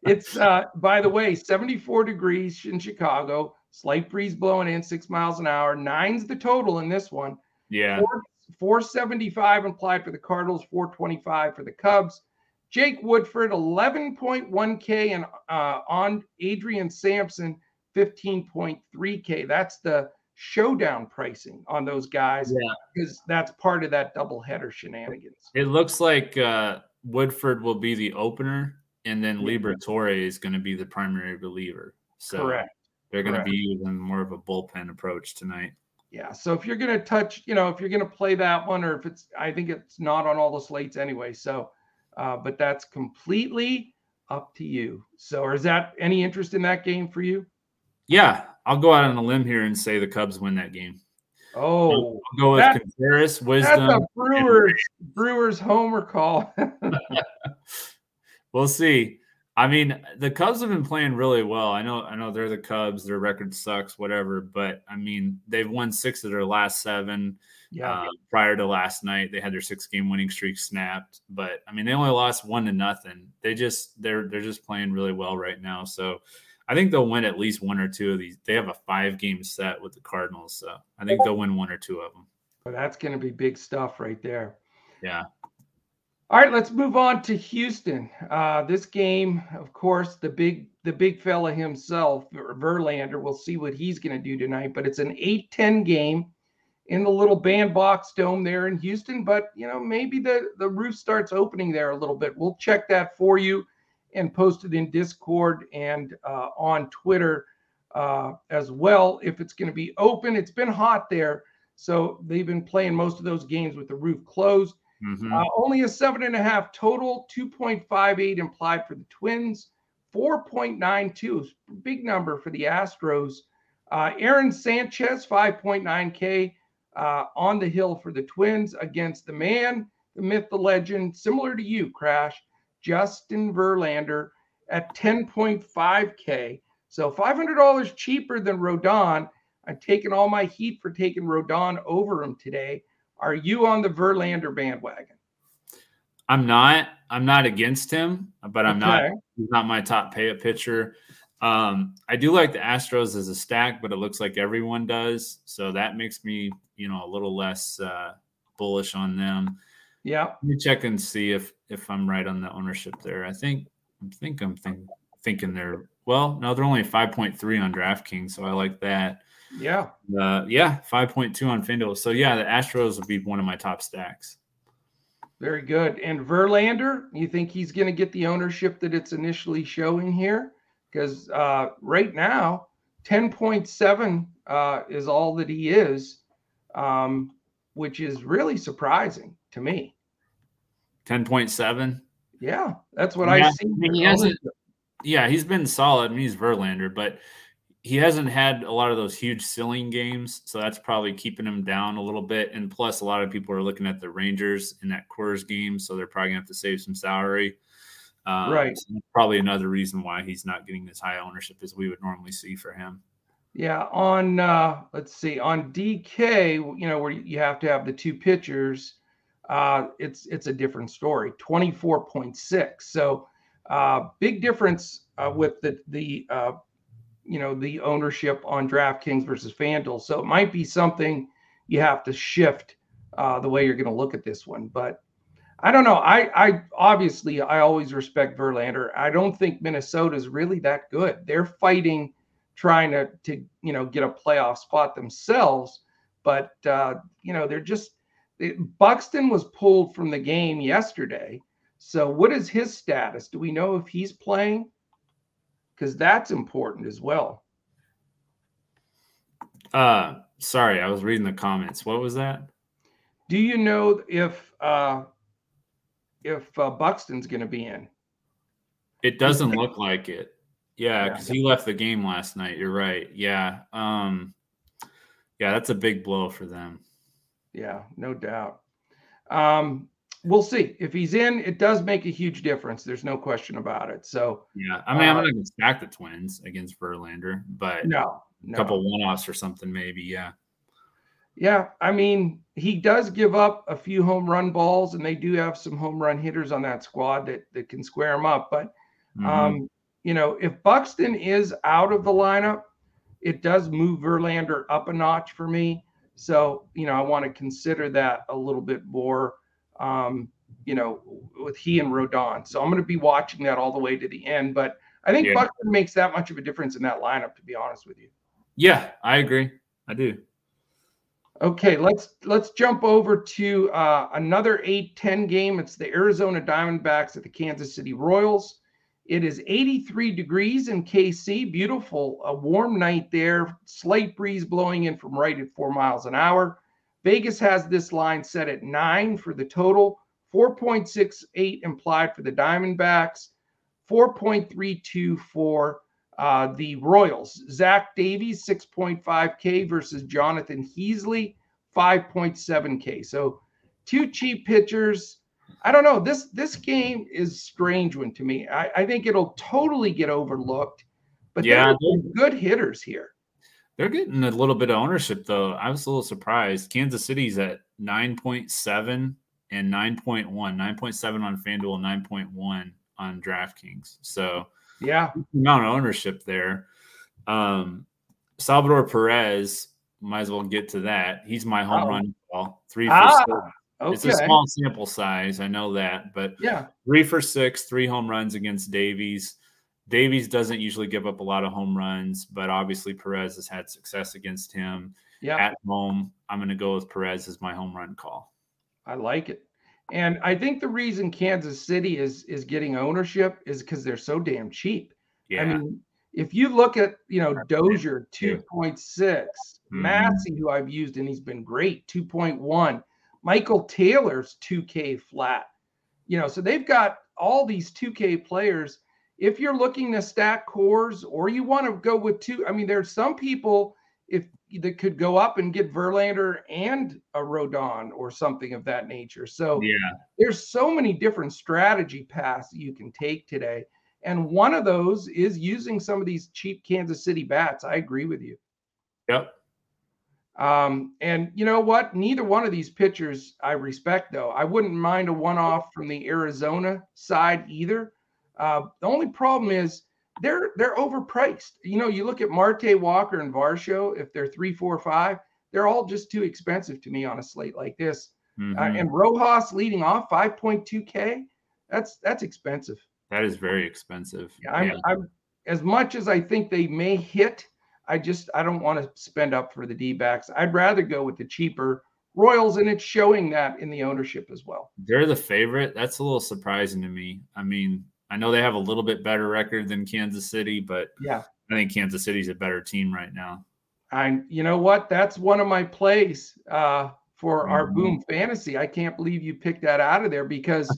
Speaker 1: it's uh, by the way, 74 degrees in Chicago, slight breeze blowing in six miles an hour. Nine's the total in this one.
Speaker 2: Yeah,
Speaker 1: Four, 475 implied for the Cardinals, 425 for the Cubs. Jake Woodford, 11.1K, and uh, on Adrian Sampson, 15.3K. That's the showdown pricing on those guys
Speaker 2: yeah.
Speaker 1: because that's part of that doubleheader shenanigans.
Speaker 2: It looks like uh, Woodford will be the opener, and then
Speaker 1: Yeah.
Speaker 2: Liberatore is going to be the primary reliever. So
Speaker 1: Correct.
Speaker 2: they're going to be using more of a bullpen approach tonight.
Speaker 1: Yeah. So if you're going to touch, you know, if you're going to play that one, or if it's, I think it's not on all the slates anyway. So, uh, but that's completely up to you. So, is that any interest in that game for you?
Speaker 2: Yeah, I'll go out on a limb here and say the Cubs win that game.
Speaker 1: Oh,
Speaker 2: I'll go with Contreras,
Speaker 1: that's
Speaker 2: wisdom.
Speaker 1: a Brewers Brewers homer call.
Speaker 2: We'll see. I mean, the Cubs have been playing really well. I know, I know they're the Cubs. Their record sucks, whatever. But I mean, they've won six of their last seven.
Speaker 1: yeah.
Speaker 2: Uh, prior to last night, they had their six game winning streak snapped. But I mean, they only lost one to nothing. They just they're they're just playing really well right now. So I think they'll win at least one or two of these. They have a five game set with the Cardinals, so I think they'll win one or two of them.
Speaker 1: Well, that's going to be big stuff right there.
Speaker 2: Yeah.
Speaker 1: All right, let's move on to Houston. Uh, this game, of course, the big the big fella himself, Verlander. We'll see what he's going to do tonight. But it's an 8-10 game in the little bandbox dome there in Houston. But you know, maybe the the roof starts opening there a little bit. We'll check that for you and post it in Discord and uh, on Twitter uh, as well. If it's going to be open, it's been hot there, so they've been playing most of those games with the roof closed.
Speaker 2: Mhm.
Speaker 1: Uh, only a seven and a half total, 2.58 implied for the Twins, 4.92, big number for the Astros. Uh, Aaron Sanchez, 5.9K uh, on the hill for the Twins against the man, the myth, the legend, similar to you, Crash, Justin Verlander at 10.5K. So $500 cheaper than Rodon. I'm taking all my heat for taking Rodon over him today. Are you on the Verlander bandwagon?
Speaker 2: I'm not. I'm not against him, but I'm not. He's not my top pay pitcher. Um, I do like the Astros as a stack, but it looks like everyone does, so that makes me, you know, a little less uh, bullish on them.
Speaker 1: Yeah.
Speaker 2: Let me check and see if if I'm right on the ownership there. I think I think I'm think, thinking they're well. No, they're only 5.3 on DraftKings, so I like that.
Speaker 1: Yeah.
Speaker 2: Uh, yeah, 5.2 on FanDuel. So yeah, the Astros would be one of my top stacks.
Speaker 1: Very good. And Verlander, you think he's going to get the ownership that it's initially showing here? Because uh, right now, 10.7 uh, is all that he is, um, which is really surprising to me.
Speaker 2: 10.7.
Speaker 1: Yeah, that's what
Speaker 2: Yeah,
Speaker 1: I see.
Speaker 2: I mean, he hasn't- Yeah, he's been solid. I mean, he's Verlander, but he hasn't had a lot of those huge ceiling games, so that's probably keeping him down a little bit. And plus, a lot of people are looking at the Rangers in that Coors game, so they're probably gonna have to save some salary. Um,
Speaker 1: Right.
Speaker 2: so probably another reason why he's not getting as high ownership as we would normally see for him.
Speaker 1: Yeah, on uh let's see, on DK, you know, where you have to have the two pitchers, uh it's it's a different story. 24.6. So uh big difference uh with the the uh you know the ownership on DraftKings versus FanDuel. So it might be something you have to shift uh the way you're going to look at this one. But I don't know. I I obviously I always respect Verlander. I don't think Minnesota's really that good. They're fighting trying to to you know get a playoff spot themselves, but uh, you know they're just it, Buxton was pulled from the game yesterday. So what is his status? Do we know if he's playing? Because that's important as well.
Speaker 2: Uh, sorry, I was reading the comments. What was that?
Speaker 1: Do you know if uh, if uh, Buxton's going to be in?
Speaker 2: It doesn't look like it. Yeah,
Speaker 1: Yeah.
Speaker 2: because he left the game last night. You're right. Yeah. Um, yeah, that's a big blow for them.
Speaker 1: Yeah, no doubt. Um, we'll see if he's in. It does make a huge difference. There's no question about it. So
Speaker 2: Yeah, I mean, I'm
Speaker 1: Uh,
Speaker 2: not going to stack the Twins against Verlander, but
Speaker 1: no,
Speaker 2: a couple one-offs or something, maybe. Yeah.
Speaker 1: Yeah, I mean, he does give up a few home run balls, and they do have some home run hitters on that squad that that can square him up. But
Speaker 2: Mhm.
Speaker 1: um, you know, if Buxton is out of the lineup, it does move Verlander up a notch for me. So you know, I want to consider that a little bit more. Um, you know, with he and Rodon. So I'm going to be watching that all the way to the end. But I think
Speaker 2: Yeah.
Speaker 1: Buxton makes that much of a difference in that lineup, to be honest with you.
Speaker 2: yeah, I agree. I do.
Speaker 1: Okay, let's let's jump over to uh, another 8-10 game. It's the Arizona Diamondbacks at the Kansas City Royals. It is 83 degrees in KC. Beautiful, a warm night there. Slight breeze blowing in from right at four miles an hour. Vegas has this line set at nine for the total, 4.68 implied for the Diamondbacks, 4.32 for uh, the Royals. Zach Davies, 6.5K versus Jonathan Heasley, 5.7K. So two cheap pitchers. I don't know. This this game is strange one to me. I, I think it'll totally get overlooked. But
Speaker 2: Yeah,
Speaker 1: there are good hitters here.
Speaker 2: They're getting a little bit of ownership, though. I was a little surprised. Kansas City's at 9.7 and 9.1, 9.7 on FanDuel, 9.1 on DraftKings. So
Speaker 1: Yeah.
Speaker 2: amount of ownership there. Um, Salvador Perez, might as well get to that. He's my home
Speaker 1: Oh.
Speaker 2: run call. Three for
Speaker 1: Ah,
Speaker 2: six. It's a small sample size. I know that, but
Speaker 1: Yeah.
Speaker 2: three for six, three home runs against Davies. Davies doesn't usually give up a lot of home runs, but obviously Perez has had success against him
Speaker 1: Yeah.
Speaker 2: at home. I'm going to go with Perez as my home run call.
Speaker 1: I like it. And I think the reason Kansas City is is getting ownership is because they're so damn cheap.
Speaker 2: Yeah,
Speaker 1: I mean, if you look at you know Dozier
Speaker 2: too.
Speaker 1: 2.6,
Speaker 2: Mhm.
Speaker 1: Massey, who I've used and he's been great, 2.1, Michael Taylor's 2K flat. You know, so they've got all these 2K players. If you're looking to stack Coors or you want to go with two, I mean, there's some people if that could go up and get Verlander and a Rodon or something of that nature. So
Speaker 2: yeah,
Speaker 1: there's so many different strategy paths you can take today. And one of those is using some of these cheap Kansas City bats. I agree with you.
Speaker 2: yep.
Speaker 1: Um, and you know what? Neither one of these pitchers I respect, though. I wouldn't mind a one off from the Arizona side either. Uh, the only problem is they're they're overpriced. You know, you look at Marte Walker and Varsho, if they're three, four, five, they're all just too expensive to me on a slate like this. Uh,
Speaker 2: Mhm.
Speaker 1: and Rojas leading off 5.2K. That's that's expensive.
Speaker 2: that is very expensive.
Speaker 1: Yeah, I'm,
Speaker 2: Yeah.
Speaker 1: I'm as much as I think they may hit, I just I don't want to spend up for the D backs. I'd rather go with the cheaper Royals, and it's showing that in the ownership as well.
Speaker 2: They're the favorite. That's a little surprising to me. I mean, I know they have a little bit better record than Kansas City, but
Speaker 1: Yeah.
Speaker 2: I think Kansas City's a better team right now.
Speaker 1: I you know what? That's one of my plays uh for our
Speaker 2: Mhm.
Speaker 1: boom fantasy. I can't believe you picked that out of there because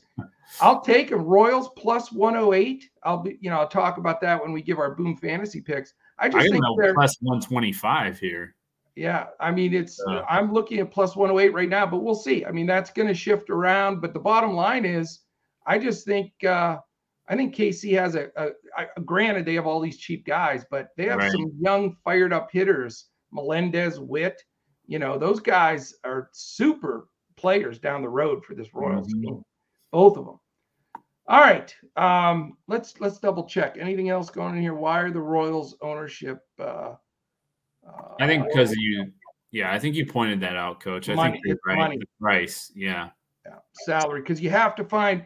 Speaker 1: I'll take a Royals plus 108. I'll be, you know, I'll talk about that when we give our boom fantasy picks. I
Speaker 2: I
Speaker 1: just
Speaker 2: can
Speaker 1: think they're
Speaker 2: plus 125 here.
Speaker 1: Yeah, I mean it's
Speaker 2: Uh.
Speaker 1: I'm looking at plus 108 right now, but we'll see. I mean that's going to shift around, but the bottom line is I just think uh I think KC has a, a, a, granted they have all these cheap guys, but they have right. some young fired up hitters. Melendez, Witt, you know those guys are super players down the road for this Royals mm-hmm. team, both of them. All right, um, let's let's double check. Anything else going in here? Why are the Royals ownership? Uh,
Speaker 2: uh, I think because you, yeah, I think you pointed that out, Coach. I money, think you're right. Money. The price, yeah,
Speaker 1: yeah, salary because you have to find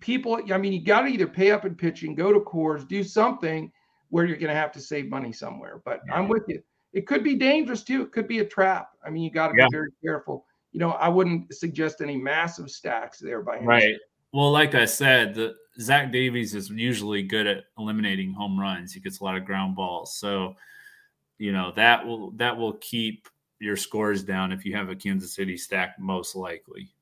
Speaker 1: people. I mean, you got to either pay up in pitching, go to Coors, do something where you're going to have to save money somewhere. But yeah. I'm with you. It could be dangerous too. It could be a trap. I mean, you got to yeah. be very careful. You know, I wouldn't suggest any massive stacks there by any
Speaker 2: right. Well, like I said, the Zach Davies is usually good at eliminating home runs. He gets a lot of ground balls, so you know that will that will keep your scores down if you have a Kansas City stack, most likely.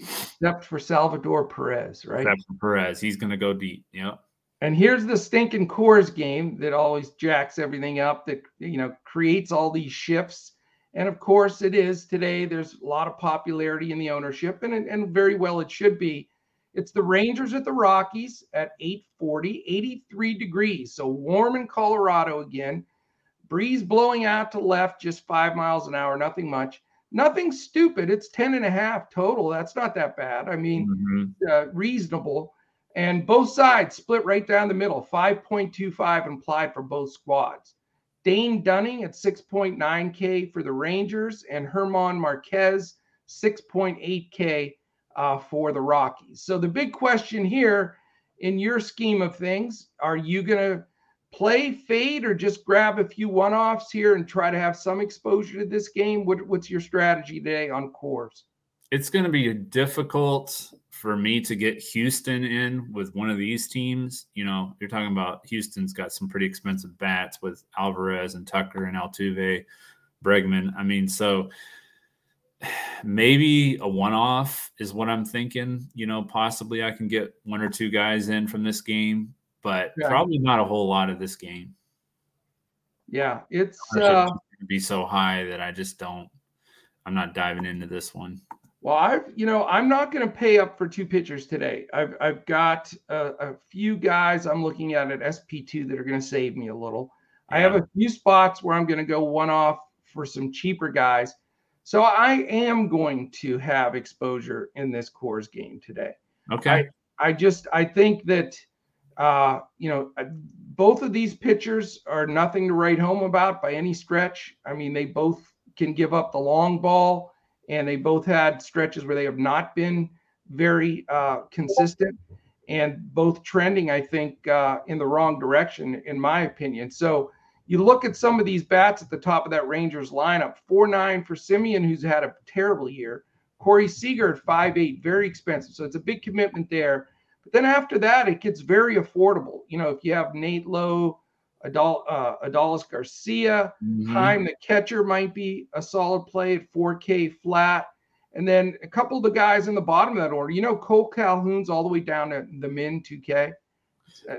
Speaker 1: Except for Salvador Perez, right?
Speaker 2: Except for Perez, he's going to go deep. Yep.
Speaker 1: And here's the stinking Coors game that always jacks everything up, that you know creates all these shifts. And of course, it is today. There's a lot of popularity in the ownership, and and very well it should be. It's the Rangers at the Rockies at 840, 83 degrees. So warm in Colorado again. Breeze blowing out to left, just five miles an hour, nothing much. Nothing stupid. It's 10 and a half total. That's not that bad. I mean, mm-hmm. uh, reasonable. And both sides split right down the middle, 5.25 implied for both squads. Dane Dunning at 6.9K for the Rangers and Herman Marquez, 6.8K uh, for the Rockies. So the big question here in your scheme of things, are you going to play fade or just grab a few one-offs here and try to have some exposure to this game? What, what's your strategy today on Coors?
Speaker 2: It's going to be difficult for me to get Houston in with one of these teams. You know, you're talking about Houston's got some pretty expensive bats with Alvarez and Tucker and Altuve, Bregman. I mean, so maybe a one off is what I'm thinking. You know, possibly I can get one or two guys in from this game, but yeah. probably not a whole lot of this game.
Speaker 1: Yeah, it's uh,
Speaker 2: be so high that I just don't. I'm not diving into this one.
Speaker 1: Well, I've, you know, I'm not going to pay up for two pitchers today. I've, I've got a, a few guys I'm looking at at SP2 that are going to save me a little. Yeah. I have a few spots where I'm going to go one off for some cheaper guys. So I am going to have exposure in this Coors game today.
Speaker 2: Okay.
Speaker 1: I, I just, I think that, uh, you know, both of these pitchers are nothing to write home about by any stretch. I mean, they both can give up the long ball and they both had stretches where they have not been very uh, consistent and both trending, I think, uh, in the wrong direction, in my opinion. So you look at some of these bats at the top of that Rangers lineup 4 9 for Semien, who's had a terrible year. Corey Seager at 5 8, very expensive. So it's a big commitment there. But then after that, it gets very affordable. You know, if you have Nate Lowe, Adal, uh, Adolis Garcia. Mm-hmm. Heim, the catcher, might be a solid play at 4K flat. And then a couple of the guys in the bottom of that order. You know, Cole Calhoun's all the way down to the min 2K.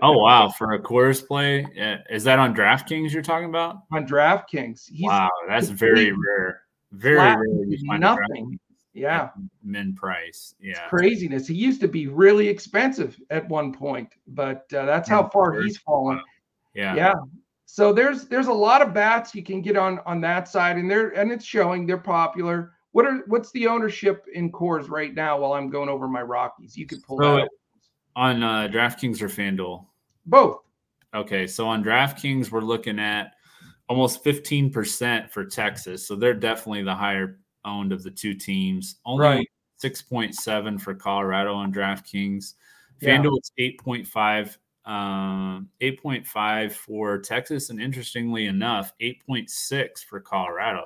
Speaker 2: Oh wow! For a Coors play, is that on DraftKings you're talking about?
Speaker 1: On DraftKings.
Speaker 2: He's wow, that's very rare. Very rare.
Speaker 1: Nothing. Yeah.
Speaker 2: Min price. Yeah. It's
Speaker 1: craziness. He used to be really expensive at one point, but uh, that's how far he's fallen.
Speaker 2: Yeah.
Speaker 1: Yeah. So there's there's a lot of bats you can get on on that side, and they're and it's showing they're popular. What are what's the ownership in Coors right now? While I'm going over my Rockies, you could pull so that
Speaker 2: on uh, DraftKings or FanDuel.
Speaker 1: Both.
Speaker 2: Okay, so on DraftKings, we're looking at almost 15% for Texas. So they're definitely the higher owned of the two teams. Only right. 6.7 for Colorado on DraftKings. FanDuel, yeah. it's 8.5 um, 8.5 for Texas, and interestingly enough, 8.6 for Colorado.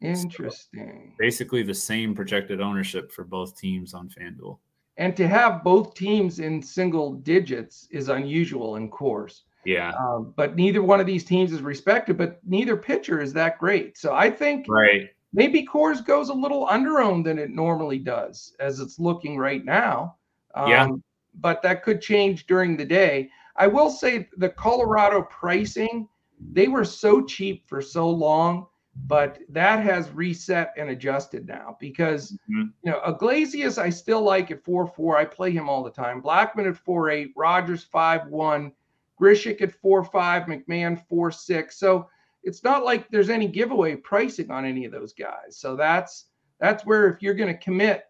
Speaker 1: Interesting.
Speaker 2: So basically, the same projected ownership for both teams on FanDuel.
Speaker 1: And to have both teams in single digits is unusual in Coors.
Speaker 2: Yeah.
Speaker 1: Um, but neither one of these teams is respected, but neither pitcher is that great. So I think
Speaker 2: right.
Speaker 1: Maybe Coors goes a little under owned than it normally does as it's looking right now.
Speaker 2: Um, yeah
Speaker 1: but that could change during the day. I will say the Colorado pricing, they were so cheap for so long but that has reset and adjusted now because mm-hmm. you know Iglesias I still like at four four. I play him all the time. Blackmon at four eight, Rodgers five one, Grichuk at four five, McMahon four six. So it's not like there's any giveaway pricing on any of those guys. So that's that's where if you're going to commit,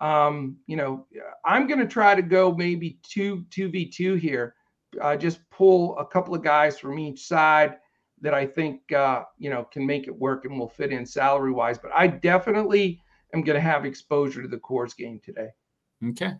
Speaker 1: um, you know, I'm going to try to go maybe two two v two here. Uh, just pull a couple of guys from each side that I think uh, you know can make it work and will fit in salary wise. But I definitely am going to have exposure to the Coors game today.
Speaker 2: Okay.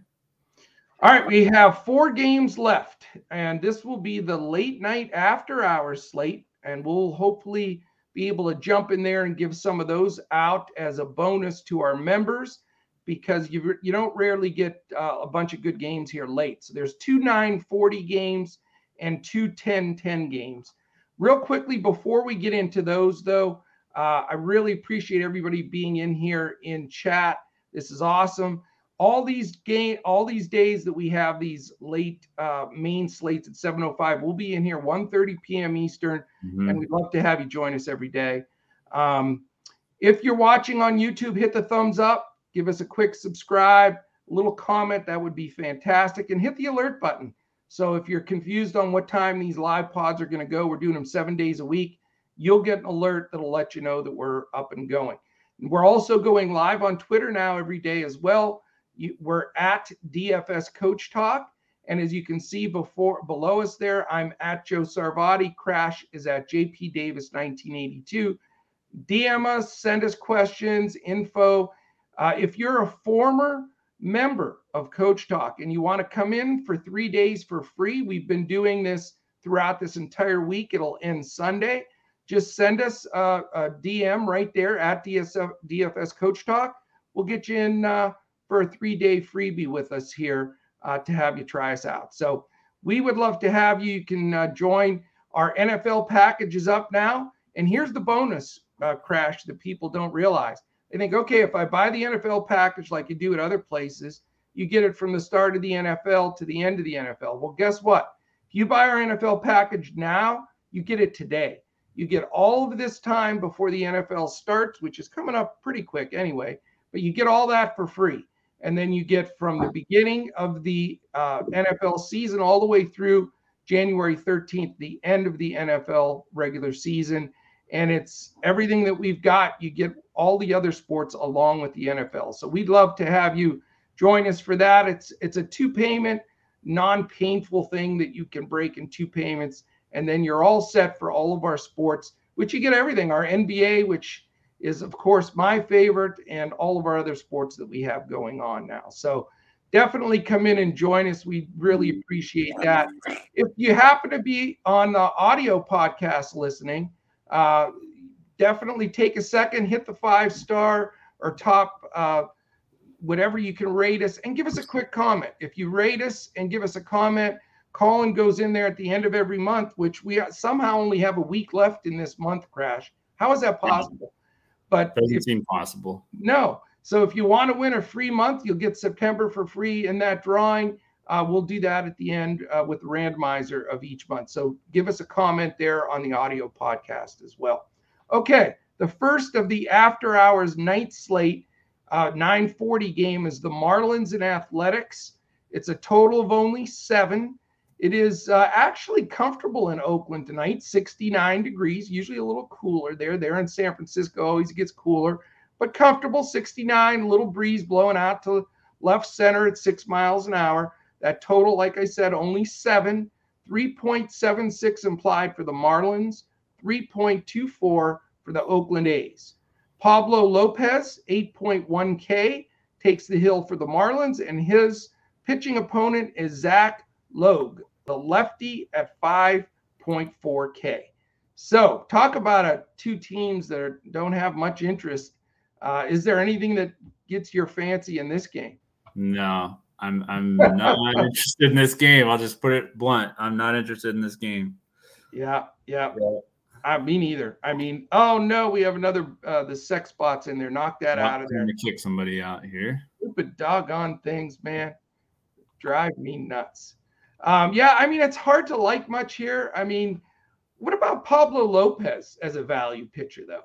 Speaker 1: All right, we have four games left, and this will be the late night after hours slate, and we'll hopefully be able to jump in there and give some of those out as a bonus to our members because you you don't rarely get uh, a bunch of good games here late. So there's two 940 games and two 10 10 games. Real quickly, before we get into those, though, uh, I really appreciate everybody being in here in chat. This is awesome. All these game, all these days that we have these late uh, main slates at 7:05, we'll be in here 1:30 p.m. Eastern, mm-hmm. and we'd love to have you join us every day. Um, if you're watching on YouTube, hit the thumbs up, give us a quick subscribe, a little comment, that would be fantastic, and hit the alert button so if you're confused on what time these live pods are going to go, we're doing them seven days a week. You'll get an alert that'll let you know that we're up and going. We're also going live on Twitter now every day as well. You, we're at DFS Coach Talk. And as you can see before below us there, I'm at Joe Sarvati. Crash is at JP Davis 1982. DM us, send us questions, info. Uh, if you're a former member of Coach Talk and you want to come in for three days for free, we've been doing this throughout this entire week. It'll end Sunday. Just send us a, a DM right there at DSF, DFS Coach Talk. We'll get you in uh, for a three day freebie with us here uh, to have you try us out. So we would love to have you. You can uh, join. Our NFL package is up now. And here's the bonus uh, crash that people don't realize they think, okay, if I buy the NFL package like you do at other places, you get it from the start of the NFL to the end of the NFL. Well, guess what? If you buy our NFL package now, you get it today. You get all of this time before the NFL starts, which is coming up pretty quick anyway, but you get all that for free. And then you get from the beginning of the uh, NFL season all the way through January 13th, the end of the NFL regular season and it's everything that we've got. You get all the other sports along with the NFL. So we'd love to have you join us for that. It's it's a two payment, non-painful thing that you can break in two payments, and then you're all set for all of our sports, which you get everything. Our NBA, which is of course my favorite, and all of our other sports that we have going on now. So definitely come in and join us. We really appreciate that. If you happen to be on the audio podcast listening, uh, definitely take a second, hit the five star or top, uh, whatever you can rate us, and give us a quick comment. If you rate us and give us a comment, Colin goes in there at the end of every month, which we somehow only have a week left in this month, Crash. How is that possible?
Speaker 2: But doesn't if, seem possible.
Speaker 1: No. So if you want to win a free month, you'll get September for free in that drawing. Uh, we'll do that at the end uh, with the randomizer of each month. So give us a comment there on the audio podcast as well. Okay, the first of the after hours night slate, uh, 940 game is the Marlins and Athletics. It's a total of only seven. It is uh, actually comfortable in Oakland tonight, 69 degrees, usually a little cooler there. There in San Francisco, always gets cooler, but comfortable, 69, little breeze blowing out to left center at six miles an hour. That total, like I said, only seven, 3.76 implied for the Marlins, 3.24 for the Oakland A's. Pablo Lopez, 8.1K, takes the hill for the Marlins, and his pitching opponent is Zach Logue, the lefty, at 5.4K. So, talk about a, two teams that are, don't have much interest. Uh, is there anything that gets your fancy in this game?
Speaker 2: No, I'm I'm not interested in this game. I'll just put it blunt. I'm not interested in this game.
Speaker 1: Yeah, yeah. yeah. I me neither. I mean, oh no, we have another uh the sex bots in there. Knock that out of there.
Speaker 2: To kick somebody out here.
Speaker 1: Stupid doggone things, man. Drive me nuts. Um, yeah, I mean, it's hard to like much here. I mean, what about Pablo Lopez as a value pitcher, though?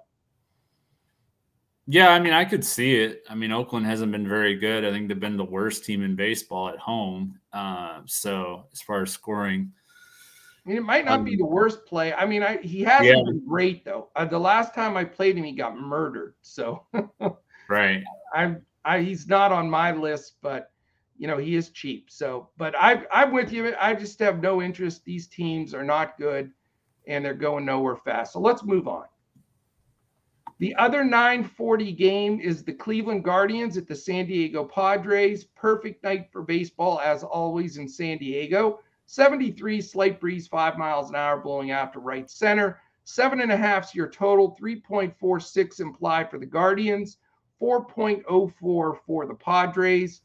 Speaker 2: Yeah, I mean, I could see it. I mean, Oakland hasn't been very good. I think they've been the worst team in baseball at home. Uh, so as far as scoring,
Speaker 1: I mean, it might not um, be the worst play. I mean, I he hasn't yeah. been great though. Uh, the last time I played him, he got murdered. So
Speaker 2: right,
Speaker 1: I'm I he's not on my list, but you know he is cheap. So, but I I'm with you. I just have no interest. These teams are not good, and they're going nowhere fast. So let's move on. The other 940 game is the Cleveland Guardians at the San Diego Padres. Perfect night for baseball, as always, in San Diego. 73 slight breeze, five miles an hour, blowing out to right center. Seven and a half is your total, 3.46 implied for the Guardians, 4.04 for the Padres.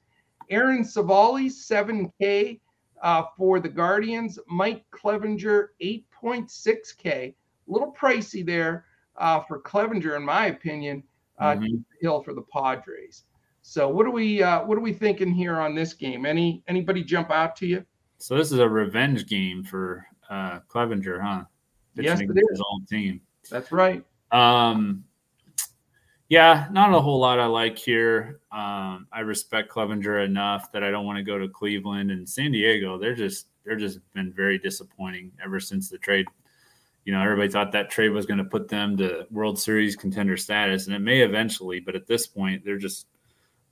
Speaker 1: Aaron Civale, 7K uh, for the Guardians. Mike Clevinger, 8.6K. A little pricey there uh, for Clevenger, in my opinion, uh, mm-hmm. Hill for the Padres. So what are we uh, what are we thinking here on this game? Any anybody jump out to you?
Speaker 2: So this is a revenge game for uh, Clevinger, huh?
Speaker 1: yes, it is.
Speaker 2: His own team.
Speaker 1: That's right.
Speaker 2: Um, yeah, not a whole lot I like here. Um, I respect Clevinger enough that I don't want to go to Cleveland and San Diego. They're just they're just been very disappointing ever since the trade you know, everybody thought that trade was going to put them to World Series contender status, and it may eventually, but at this point, they're just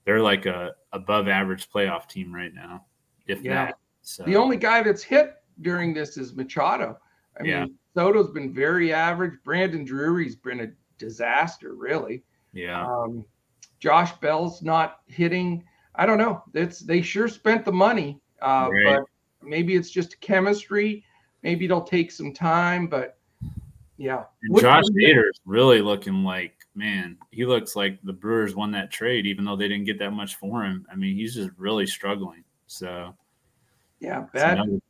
Speaker 2: they're like a above average playoff team right now, if yeah. that.
Speaker 1: So. The only guy that's hit during this is Machado. I yeah. mean, Soto's been very average. Brandon Drury's been a disaster, really.
Speaker 2: Yeah.
Speaker 1: Um, Josh Bell's not hitting. I don't know. It's they sure spent the money, uh, right. but maybe it's just chemistry. Maybe it'll take some time, but yeah.
Speaker 2: And Josh Hader's really looking like man. He looks like the Brewers won that trade, even though they didn't get that much for him. I mean, he's just really struggling. So
Speaker 1: yeah, bad another...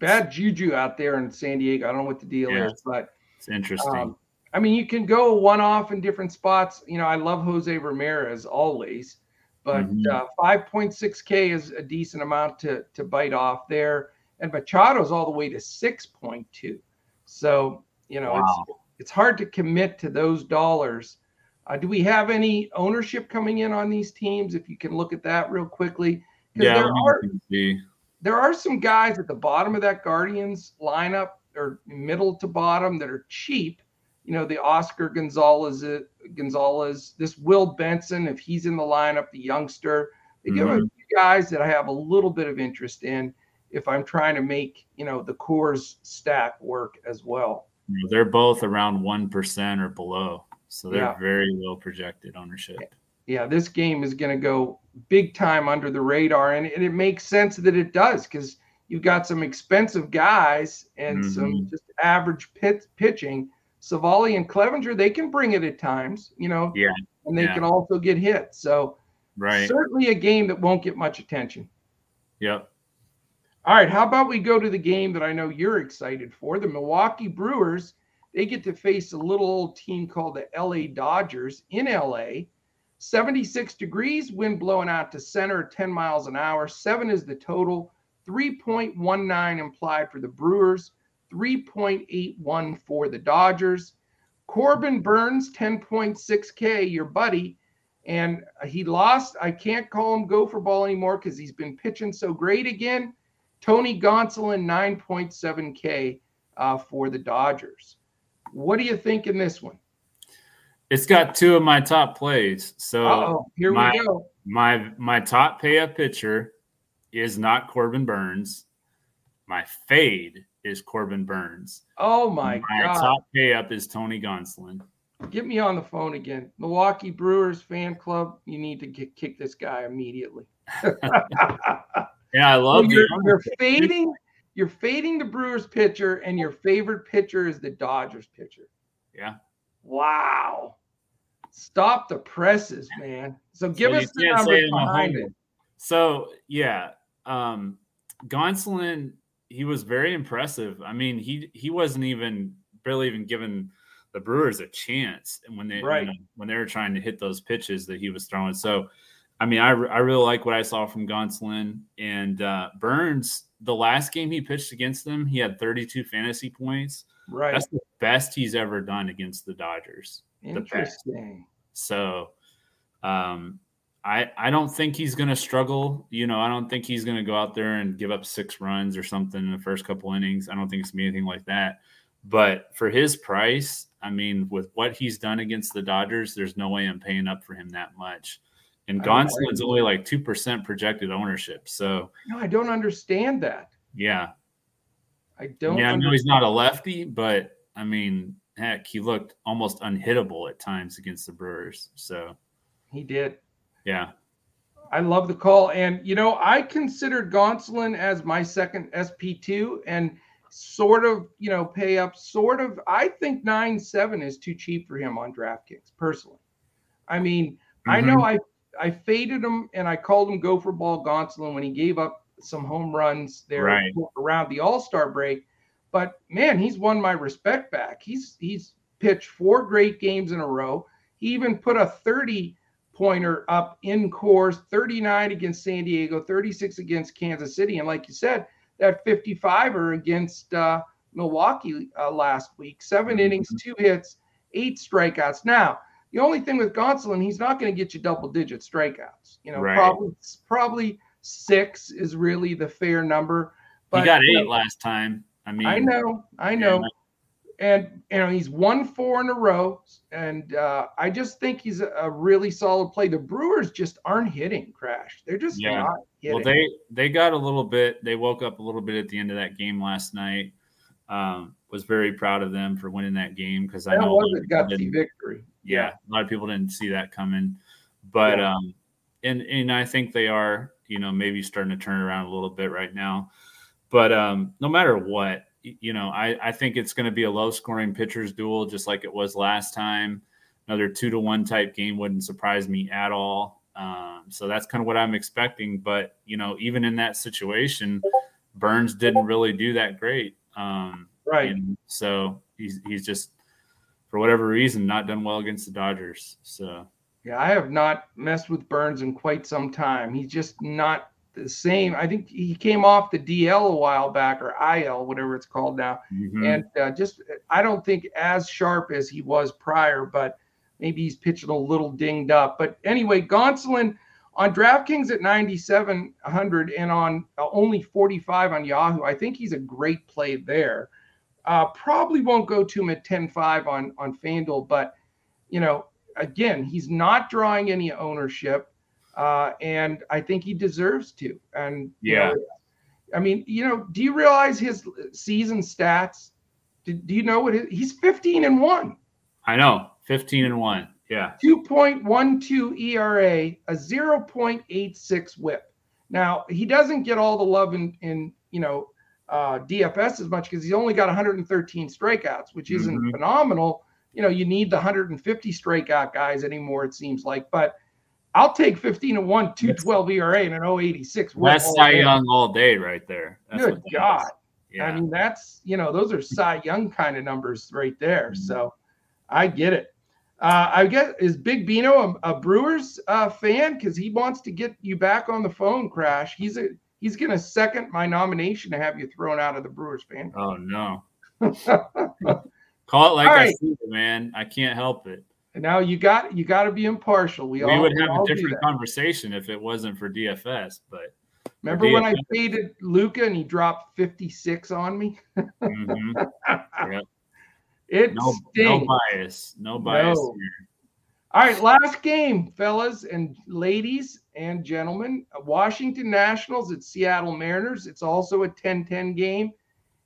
Speaker 1: bad juju out there in San Diego. I don't know what the deal yeah, is, but
Speaker 2: it's interesting. Um,
Speaker 1: I mean, you can go one off in different spots. You know, I love Jose Ramirez always, but mm-hmm. uh, 5.6K is a decent amount to to bite off there. And Machado's all the way to 6.2. So you know, wow. it's it's hard to commit to those dollars. Uh, do we have any ownership coming in on these teams? If you can look at that real quickly,
Speaker 2: yeah,
Speaker 1: there are there are some guys at the bottom of that Guardians lineup or middle to bottom that are cheap. You know, the Oscar Gonzalez, Gonzalez, this Will Benson, if he's in the lineup, the youngster. They give mm-hmm. a few guys that I have a little bit of interest in if I'm trying to make you know the Coors stack work as well
Speaker 2: they're both around 1% or below. So they're yeah. very low projected ownership.
Speaker 1: Yeah, this game is going to go big time under the radar. And, and it makes sense that it does because you've got some expensive guys and mm-hmm. some just average pit, pitching. Civale and Clevinger, they can bring it at times, you know,
Speaker 2: yeah.
Speaker 1: and they
Speaker 2: yeah.
Speaker 1: can also get hit. So,
Speaker 2: right.
Speaker 1: certainly a game that won't get much attention.
Speaker 2: Yep.
Speaker 1: All right, how about we go to the game that I know you're excited for? The Milwaukee Brewers, they get to face a little old team called the LA Dodgers in LA. 76 degrees, wind blowing out to center 10 miles an hour. Seven is the total. 3.19 implied for the Brewers, 3.81 for the Dodgers. Corbin Burnes, 10.6K, your buddy. And he lost. I can't call him gopher ball anymore because he's been pitching so great again. Tony Gonsolin, 9.7K uh, for the Dodgers. What do you think in this one?
Speaker 2: It's got two of my top plays. So
Speaker 1: Uh-oh, here
Speaker 2: my,
Speaker 1: we go.
Speaker 2: My my top pay up pitcher is not Corbin Burnes. My fade is Corbin Burnes.
Speaker 1: Oh my,
Speaker 2: my
Speaker 1: god.
Speaker 2: Top pay up is Tony Gonsolin.
Speaker 1: Get me on the phone again. Milwaukee Brewers fan club, you need to get, kick this guy immediately.
Speaker 2: Yeah, I love
Speaker 1: you're, you're fading. You're fading the Brewers pitcher, and your favorite pitcher is the Dodgers pitcher.
Speaker 2: Yeah.
Speaker 1: Wow. Stop the presses, man. So give so us the numbers behind it.
Speaker 2: So yeah, um, Gonsolin, he was very impressive. I mean, he he wasn't even barely even given the Brewers a chance, and when they
Speaker 1: right.
Speaker 2: know, when they were trying to hit those pitches that he was throwing, so I mean, I, I really like what I saw from Gonsolin and uh, Burnes. The last game he pitched against them, he had 32 fantasy points.
Speaker 1: Right.
Speaker 2: That's the best he's ever done against the Dodgers.
Speaker 1: Interesting.
Speaker 2: So, um, I I don't think he's going to struggle. You know, I don't think he's going to go out there and give up six runs or something in the first couple innings. I don't think it's going to be anything like that. But for his price, I mean, with what he's done against the Dodgers, there's no way I'm paying up for him that much. And Gonsolin's only like two percent projected ownership. So
Speaker 1: no, I don't understand that.
Speaker 2: Yeah,
Speaker 1: I don't.
Speaker 2: Yeah, I know he's not a lefty, but I mean, heck, he looked almost unhittable at times against the Brewers. So
Speaker 1: he did.
Speaker 2: Yeah.
Speaker 1: I love the call. And, you know, I considered Gonsolin as my second SP2 and sort of, you know, pay up, sort of. I think 9 7 is too cheap for him on DraftKings, personally. I mean, mm-hmm. I know I, I faded him and I called him Gopher ball Gonsolin when he gave up some home runs there right. around the All Star break. But man, he's won my respect back. He's he's pitched four great games in a row. He even put a 30 pointer up in Coors 39 against San Diego, 36 against Kansas City. And like you said, that 55er against uh, Milwaukee uh, last week, 7 mm-hmm. innings, two hits, eight strikeouts. Now, the only thing with Gonsolin, he's not going to get you double digit strikeouts. You know, right. probably probably six is really the fair number.
Speaker 2: But he got eight you know, last time. I mean,
Speaker 1: I know, I know. And you know he's won four in a row, and uh, I just think he's a, really solid play. The Brewers just aren't hitting. Crash, they're just yeah. not hitting.
Speaker 2: Well, they they got a little bit. They woke up a little bit at the end of that game last night. Um, was very proud of them for winning that game because I know
Speaker 1: was a gutsy victory.
Speaker 2: Yeah, yeah, a lot of people didn't see that coming, but yeah. um, and and I think they are, you know, maybe starting to turn around a little bit right now. But um, no matter what, you know, I, I think it's going to be a low scoring pitchers duel, just like it was last time. Another two to one type game wouldn't surprise me at all. Um, so that's kind of what I'm expecting. But, you know, even in that situation, Burnes didn't really do that great. Um,
Speaker 1: right.
Speaker 2: so he's, he's just, for whatever reason, not done well against the Dodgers. So,
Speaker 1: yeah, I have not messed with Burnes in quite some time. He's just not the same. I think he came off the DL a while back or IL, whatever it's called now, mm-hmm. and uh, just I don't think as sharp as he was prior, but maybe he's pitching a little dinged up. But anyway, Gonsolin on DraftKings at 9,700 and on uh, only 45 on Yahoo. I think he's a great play there. Uh, probably won't go to him at 10.5 on on FanDuel, but you know, again, he's not drawing any ownership uh, and I think he deserves to. And
Speaker 2: yeah,
Speaker 1: you know, I mean, you know, do you realize his season stats? Do, do you know what his, he's 15 and one?
Speaker 2: I know, 15 and one. Yeah,
Speaker 1: 2.12 ERA, a 0.86 WHIP. Now he doesn't get all the love in in you know uh, DFS as much because he's only got 113 strikeouts, which isn't mm-hmm. phenomenal. You know, you need the 150 strikeout guys anymore. It seems like, but I'll take 15 and 1, 212 ERA and an 086.
Speaker 2: That's Cy Young all day right there.
Speaker 1: That's Good God. Yeah. I mean, that's, you know, those are Cy Young kind of numbers right there. Mm-hmm. So I get it. Uh, I guess is Big Bino a, a Brewers uh, fan because he wants to get you back on the phone, Crash. He's a he's going to second my nomination to have you thrown out of the Brewers fan.
Speaker 2: Oh no! Call it like All I right. see it, man. I can't help it.
Speaker 1: Now you got you got to be impartial. We,
Speaker 2: we
Speaker 1: all,
Speaker 2: would have a different conversation if it wasn't for DFS. But
Speaker 1: remember DFS, when I faded Luka and he dropped 56 on me? mm-hmm. yep. It
Speaker 2: no, no, bias, no bias no. here.
Speaker 1: All right, last game, fellas and ladies and gentlemen. Washington Nationals at Seattle Mariners. It's also a 10-10 game.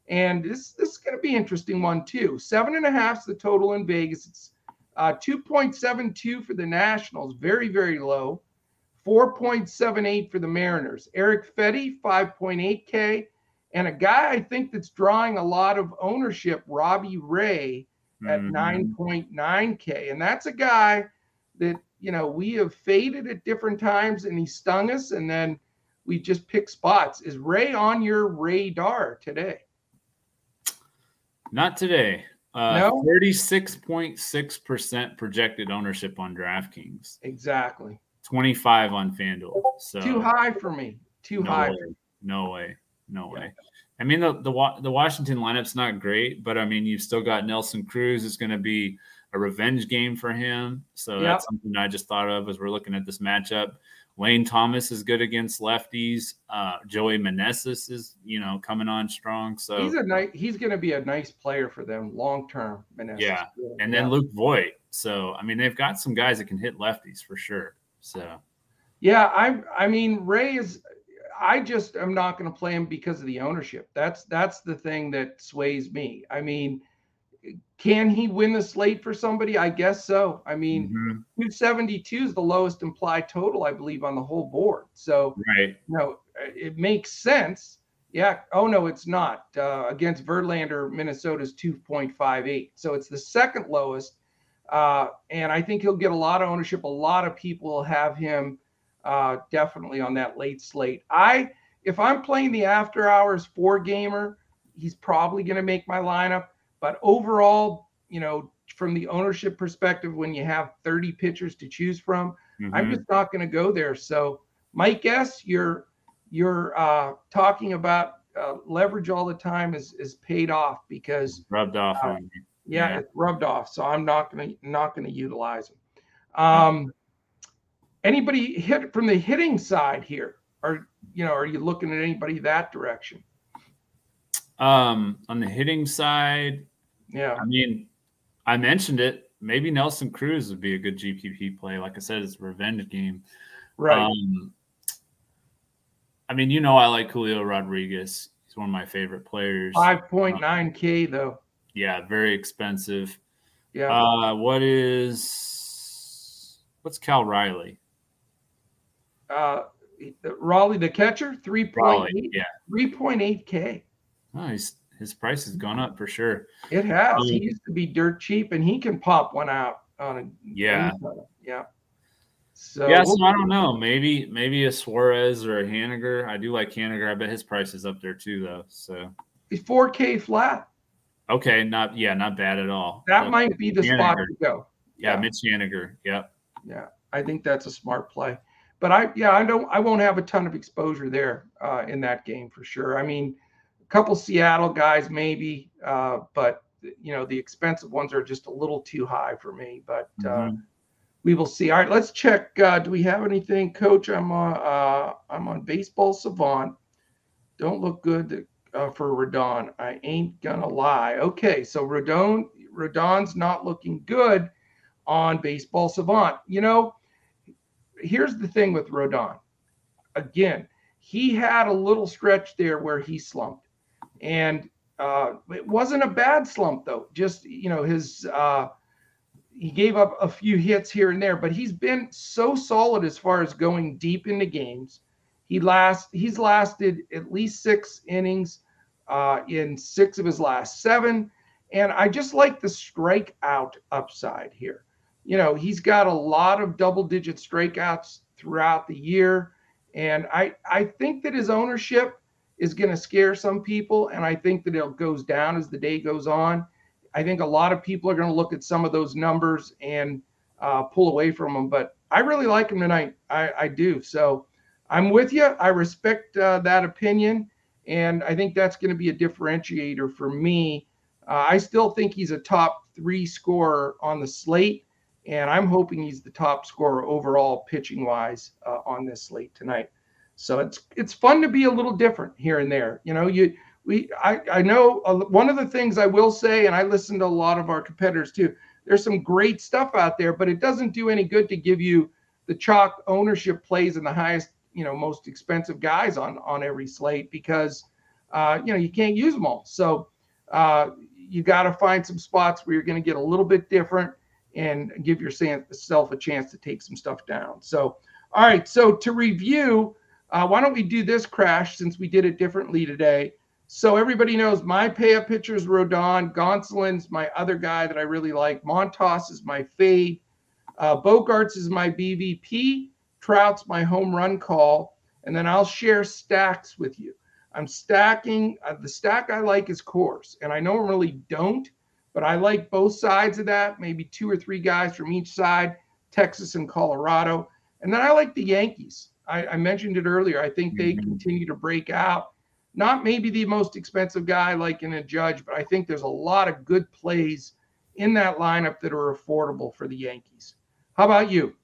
Speaker 1: And this, this is going to be an interesting one, too. Seven and a half is the total in Vegas. It's uh, 2.72 for the Nationals, very, very low. 4.78 for the Mariners. Eric Fedde, 5.8K. And a guy I think that's drawing a lot of ownership, Robbie Ray, at mm-hmm. 9.9K. And that's a guy that, you know, we have faded at different times and he stung us. And then we just pick spots. Is Ray on your radar today?
Speaker 2: Not today. Uh, 36.6% projected ownership on DraftKings.
Speaker 1: Exactly.
Speaker 2: 25 on FanDuel. So
Speaker 1: too high for me. Too
Speaker 2: no
Speaker 1: high.
Speaker 2: Way. No way. No yeah. way. I mean, the, the the Washington lineup's not great, but I mean, you've still got Nelson Cruz is going to be a revenge game for him. So
Speaker 1: Yep.
Speaker 2: that's something I just thought of as we're looking at this matchup. Lane Thomas is good against lefties. Uh, Joey Meneses is, you know, coming on strong. So
Speaker 1: He's a nice. He's going to be a nice player for them long term.
Speaker 2: Yeah. and then Luke Voit. So I mean, they've got some guys that can hit lefties for sure. So
Speaker 1: Yeah, I I mean Ray is I just am not going to play him because of the ownership. That's that's the thing that sways me. I mean, can he win the slate for somebody? I guess so. I mean,
Speaker 2: mhm,
Speaker 1: 272 is the lowest implied total I believe on the whole board. So,
Speaker 2: right.
Speaker 1: you know, it makes sense. Yeah. Oh no, it's not. Uh, against Verlander, Minnesota's 2.58. So it's the second lowest. Uh, and I think he'll get a lot of ownership. A lot of people will have him uh, definitely on that late slate. I, if I'm playing the after hours four gamer, he's probably going to make my lineup. But overall, you know, from the ownership perspective, when you have 30 pitchers to choose from, I'm
Speaker 2: mhm.
Speaker 1: just not going to go there. So, my guess, you're you're uh, talking about uh, leverage all the time is is paid off because
Speaker 2: rubbed off
Speaker 1: uh, yeah,
Speaker 2: Yeah.
Speaker 1: it's rubbed off. So I'm not going to not going to utilize them. Um, anybody hit from the hitting side here? Are you know? Are you looking at anybody that direction?
Speaker 2: Um, on the hitting side,
Speaker 1: Yeah,
Speaker 2: I mean, I mentioned it. Maybe Nelson Cruz would be a good GPP play. Like I said, it's a revenge game.
Speaker 1: right.
Speaker 2: Um, I mean, you know, I like Julio Rodriguez. He's one of my favorite players.
Speaker 1: Five point nine k though.
Speaker 2: Yeah, very expensive.
Speaker 1: Yeah,
Speaker 2: Uh, what is what's Cal Raleigh?
Speaker 1: uh, Raleigh the catcher three point
Speaker 2: Raleigh,
Speaker 1: eight.
Speaker 2: yeah.
Speaker 1: Three point k.
Speaker 2: His price has gone up for sure.
Speaker 1: It has.
Speaker 2: Um,
Speaker 1: he used to be dirt cheap, and he can pop one out on a
Speaker 2: Yeah.
Speaker 1: yeah. So
Speaker 2: yeah, so I don't know. Maybe maybe a Suarez or a Haniger. I do like Haniger. I bet his price is up there too, though. So
Speaker 1: It's 4K flat.
Speaker 2: okay, not yeah, not bad at all.
Speaker 1: That
Speaker 2: So,
Speaker 1: might be the spot to go.
Speaker 2: yeah,
Speaker 1: yeah.
Speaker 2: Mitch Haniger. Yep.
Speaker 1: Yeah, I think that's a smart play. But I, yeah, I don't, I won't have a ton of exposure there uh, in that game for sure. I mean, couple Seattle guys maybe, uh, but you know the expensive ones are just a little too high for me. But uh,
Speaker 2: Mhm.
Speaker 1: we will see. All right, let's check. Uh, do we have anything, Coach? I'm on. Uh, I'm on Baseball Savant. Don't look good uh, for Rodon. I ain't gonna lie. Okay, so Rodon, Rodon's not looking good on Baseball Savant. You know, here's the thing with Rodon. Again, he had a little stretch there where he slumped, and uh, it wasn't a bad slump though. Just you know, his uh, he gave up a few hits here and there, but he's been so solid as far as going deep into games. He last he's lasted at least six innings uh, in six of his last seven, and I just like the strikeout upside here. You know, he's got a lot of double-digit strikeouts throughout the year, and I I think that his ownership is going to scare some people, and I think that it goes down as the day goes on. I think a lot of people are going to look at some of those numbers and uh, pull away from them. But I really like him tonight. I, I do. So I'm with you. I respect uh, that opinion. And I think that's going to be a differentiator for me. Uh, I still think he's a top three scorer on the slate. And I'm hoping he's the top scorer overall pitching wise uh, on this slate tonight. So it's it's fun to be a little different here and there. You know, you we I, I know uh, one of the things I will say, and I listen to a lot of our competitors too. There's some great stuff out there, but it doesn't do any good to give you the chalk ownership plays and the highest, you know, most expensive guys on on every slate because uh, you know you can't use them all. So uh, you got to find some spots where you're going to get a little bit different and give yourself a chance to take some stuff down. So all right, so to review, uh, why don't we do this crash since we did it differently today? So everybody knows my pay up pitcher is Rodon. Gonsolin's my other guy that I really like. Montas is my fade. Uh, Bogaerts is my BVP. Trout's my home run call. And then I'll share stacks with you. I'm stacking. Uh, the stack I like is Coors. And I normally don't, but I like both sides of that. Maybe two or three guys from each side, Texas and Colorado. And then I like the Yankees. I, I mentioned it earlier. I think they
Speaker 2: Mhm.
Speaker 1: continue to break out not maybe the most expensive guy like in a judge, but I think there's a lot of good plays in that lineup that are affordable for the Yankees. How about you?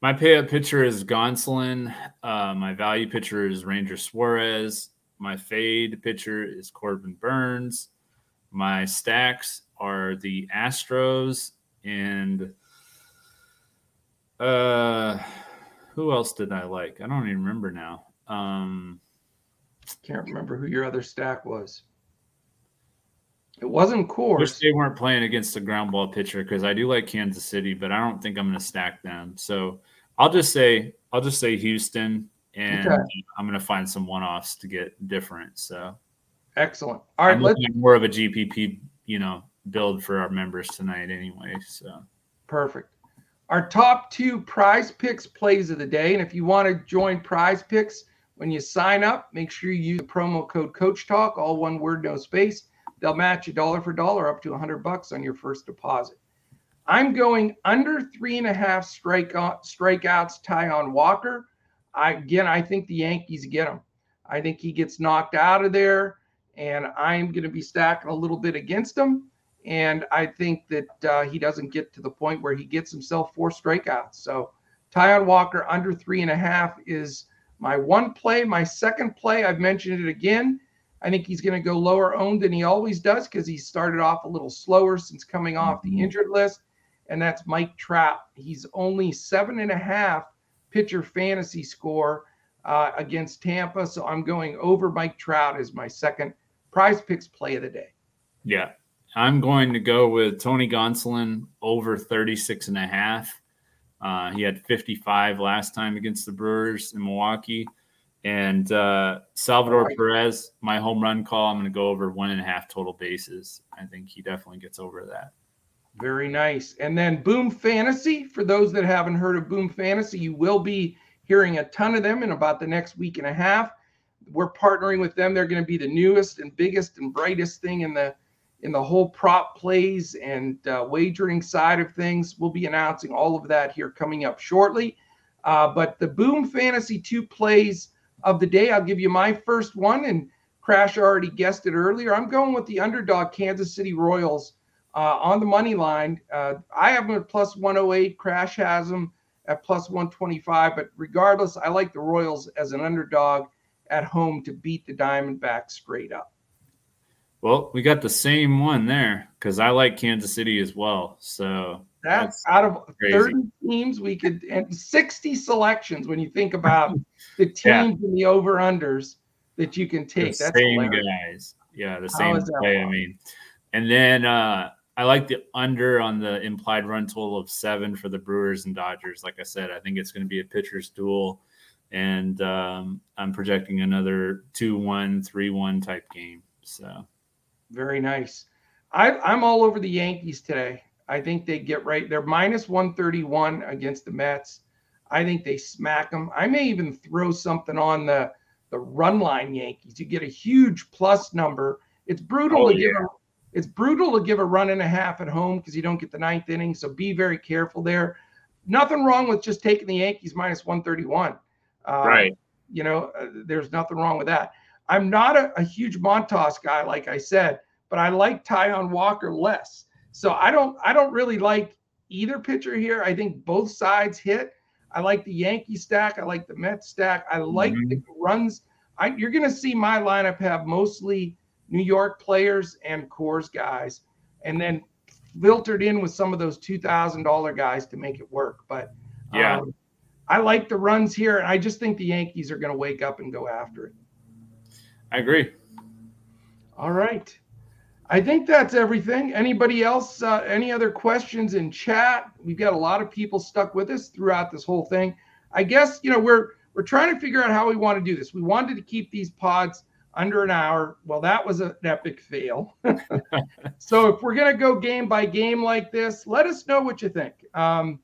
Speaker 2: My payout pitcher is Gonsolin. Uh, my value pitcher is Ranger Suarez. My fade pitcher is Corbin Burnes. My stacks are the Astros and uh who else did I like? I don't even remember now. Um
Speaker 1: can't remember who your other stack was. It wasn't Coors.
Speaker 2: Wish they weren't playing against a ground ball pitcher because I do like Kansas City, but I don't think I'm going to stack them. So I'll just say I'll just say Houston, and okay. I'm going to find some one offs to get different. So
Speaker 1: excellent. All right,
Speaker 2: I'm at more of a GPP, you know, build for our members tonight anyway. So
Speaker 1: perfect. Our top two prize picks plays of the day. And if you want to join prize picks when you sign up, make sure you use the promo code Coach Talk, all one word, no space. They'll match a dollar for dollar up to 100 bucks on your first deposit. I'm going under three and a half strikeout, strikeouts, Taijuan Walker. I, again, I think the Yankees get him. I think he gets knocked out of there, and I'm going to be stacking a little bit against him. And I think that uh, he doesn't get to the point where he gets himself four strikeouts. So Taijuan Walker under three and a half is my one play. My second play, I've mentioned it again. I think he's going to go lower owned than he always does because he started off a little slower since coming off the mm-hmm. injured list. And that's Mike Trout. He's only seven and a half pitcher fantasy score uh, against Tampa. So I'm going over Mike Trout as my second prize picks play of the day.
Speaker 2: Yeah. I'm going to go with Tony Gonsolin over 36 and a half. Uh, he had 55 last time against the Brewers in Milwaukee. And uh, Salvador right. Perez, my home run call, I'm going to go over one and a half total bases. I think he definitely gets over that.
Speaker 1: Very nice. And then Boom Fantasy, for those that haven't heard of Boom Fantasy, you will be hearing a ton of them in about the next week and a half. We're partnering with them. They're going to be the newest and biggest and brightest thing in the in the whole prop plays and uh, wagering side of things. We'll be announcing all of that here coming up shortly. Uh, but the Boom Fantasy two plays of the day, I'll give you my first one, and Crash already guessed it earlier. I'm going with the underdog Kansas City Royals uh, on the money line. Uh, I have them at plus 108. Crash has them at plus 125. But regardless, I like the Royals as an underdog at home to beat the Diamondbacks straight up.
Speaker 2: Well, we got the same one there because I like Kansas City as well. So
Speaker 1: that's, that's out of crazy. 30 teams we could and 60 selections when you think about the teams yeah. and the over unders that you can take.
Speaker 2: That's the that's same hilarious. guys. Yeah, the same way. I mean, and then uh I like the under on the implied run total of seven for the Brewers and Dodgers. Like I said, I think it's going to be a pitcher's duel, and um, I'm projecting another 2 1, 3 1 type game. So
Speaker 1: very nice. I, I'm all over the Yankees today. I think they get right. They're minus 131 against the Mets. I think they smack them. I may even throw something on the the run line Yankees. You get a huge plus number. It's brutal oh, to yeah. give a it's brutal to give a run and a half at home because you don't get the ninth inning. So be very careful there. Nothing wrong with just taking the Yankees minus 131.
Speaker 2: Uh, right.
Speaker 1: You know, uh, there's nothing wrong with that. I'm not a, a, huge Montas guy, like I said, but I like Taijuan Walker less. So I don't I don't really like either pitcher here. I think both sides hit. I like the Yankee stack. I like the Mets stack. I like mm-hmm. the runs. I, you're going to see my lineup have mostly New York players and Coors guys, and then filtered in with some of those two thousand dollar guys to make it work. But
Speaker 2: yeah, um,
Speaker 1: I like the runs here, and I just think the Yankees are going to wake up and go after it.
Speaker 2: I agree.
Speaker 1: All right. I think that's everything. Anybody else? Uh, any other questions in chat? We've got a lot of people stuck with us throughout this whole thing. I guess you know we're we're trying to figure out how we want to do this. We wanted to keep these pods under an hour. Well, that was an epic fail. so if we're gonna go game by game like this, let us know what you think. Um,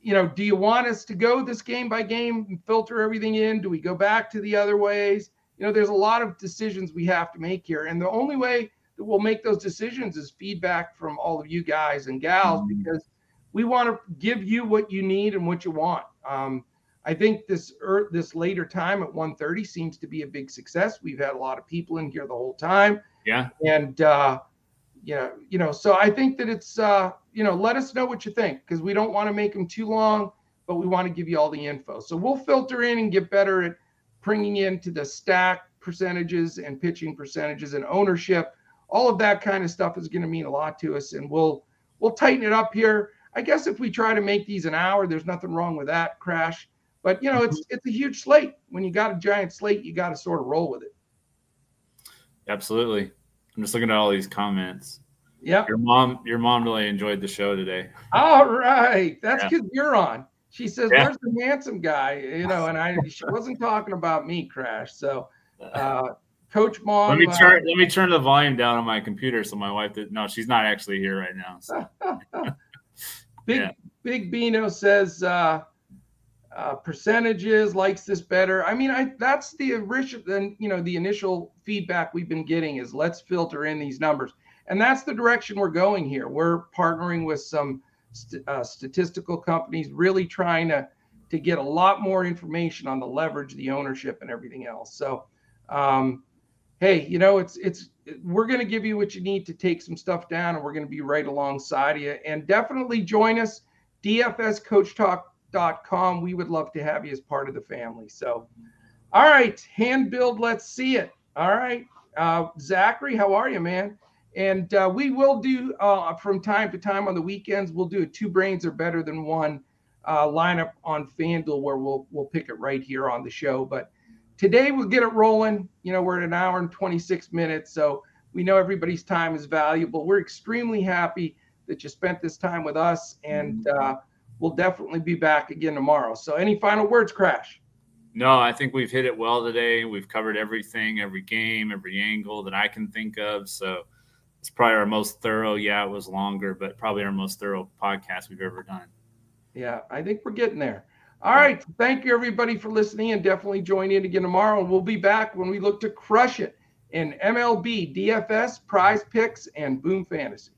Speaker 1: you know, do you want us to go this game by game and filter everything in? Do we go back to the other ways? You know, there's a lot of decisions we have to make here, and the only way that we'll make those decisions is feedback from all of you guys and gals mm-hmm. because we want to give you what you need and what you want. Um, I think this er, this later time at 1:30 seems to be a big success. We've had a lot of people in here the whole time.
Speaker 2: Yeah.
Speaker 1: And uh, yeah, you know, so I think that it's, uh, you know, let us know what you think because we don't want to make them too long, but we want to give you all the info. So we'll filter in and get better at bringing into the stack percentages and pitching percentages and ownership. All of that kind of stuff is going to mean a lot to us, and we'll we'll tighten it up here. I guess if we try to make these an hour, there's nothing wrong with that crash. But you know, it's mm-hmm. it's a huge slate. When you got a giant slate, you got to sort of roll with it.
Speaker 2: Absolutely. I'm just looking at all these comments.
Speaker 1: Yeah.
Speaker 2: Your mom, your mom really enjoyed the show today.
Speaker 1: All right. That's because yeah. you're on. She says,
Speaker 2: Yeah.
Speaker 1: "Where's the handsome guy?" You know, and I she wasn't talking about me, Crash. So, uh, Coach Mom,
Speaker 2: let me
Speaker 1: uh,
Speaker 2: turn let me turn the volume down on my computer so my wife did no, she's not actually here right now. So
Speaker 1: Big
Speaker 2: Yeah.
Speaker 1: Big Bino says uh, uh, percentages likes this better. I mean, I that's the original. Then you know the initial feedback we've been getting is let's filter in these numbers, and that's the direction we're going here. We're partnering with some st- uh, statistical companies, really trying to to get a lot more information on the leverage, the ownership, and everything else. So. Um, hey, you know, it's it's we're going to give you what you need to take some stuff down, and we're going to be right alongside you. And definitely join us, dfscoachtalk.com. We would love to have you as part of the family. So, all right, hand build. Let's see it. All right, uh, Zachary, how are you, man? And uh, we will do uh, from time to time on the weekends. We'll do a two brains are better than one uh, lineup on FanDuel where we'll we'll pick it right here on the show. But today we'll get it rolling. You know, we're at an hour and 26 minutes, so we know everybody's time is valuable. We're extremely happy that you spent this time with us, and uh, we'll definitely be back again tomorrow. So, any final words, Crash?
Speaker 2: no, I think we've hit it well today. We've covered everything, every game, every angle that I can think of. So it's probably our most thorough. Yeah, it was longer, but probably our most thorough podcast we've ever done.
Speaker 1: Yeah, I think we're getting there. All right. Thank you, everybody, for listening, and definitely join in again tomorrow. We'll be back when we look to crush it in MLB, DFS, prize picks, and Boom Fantasy.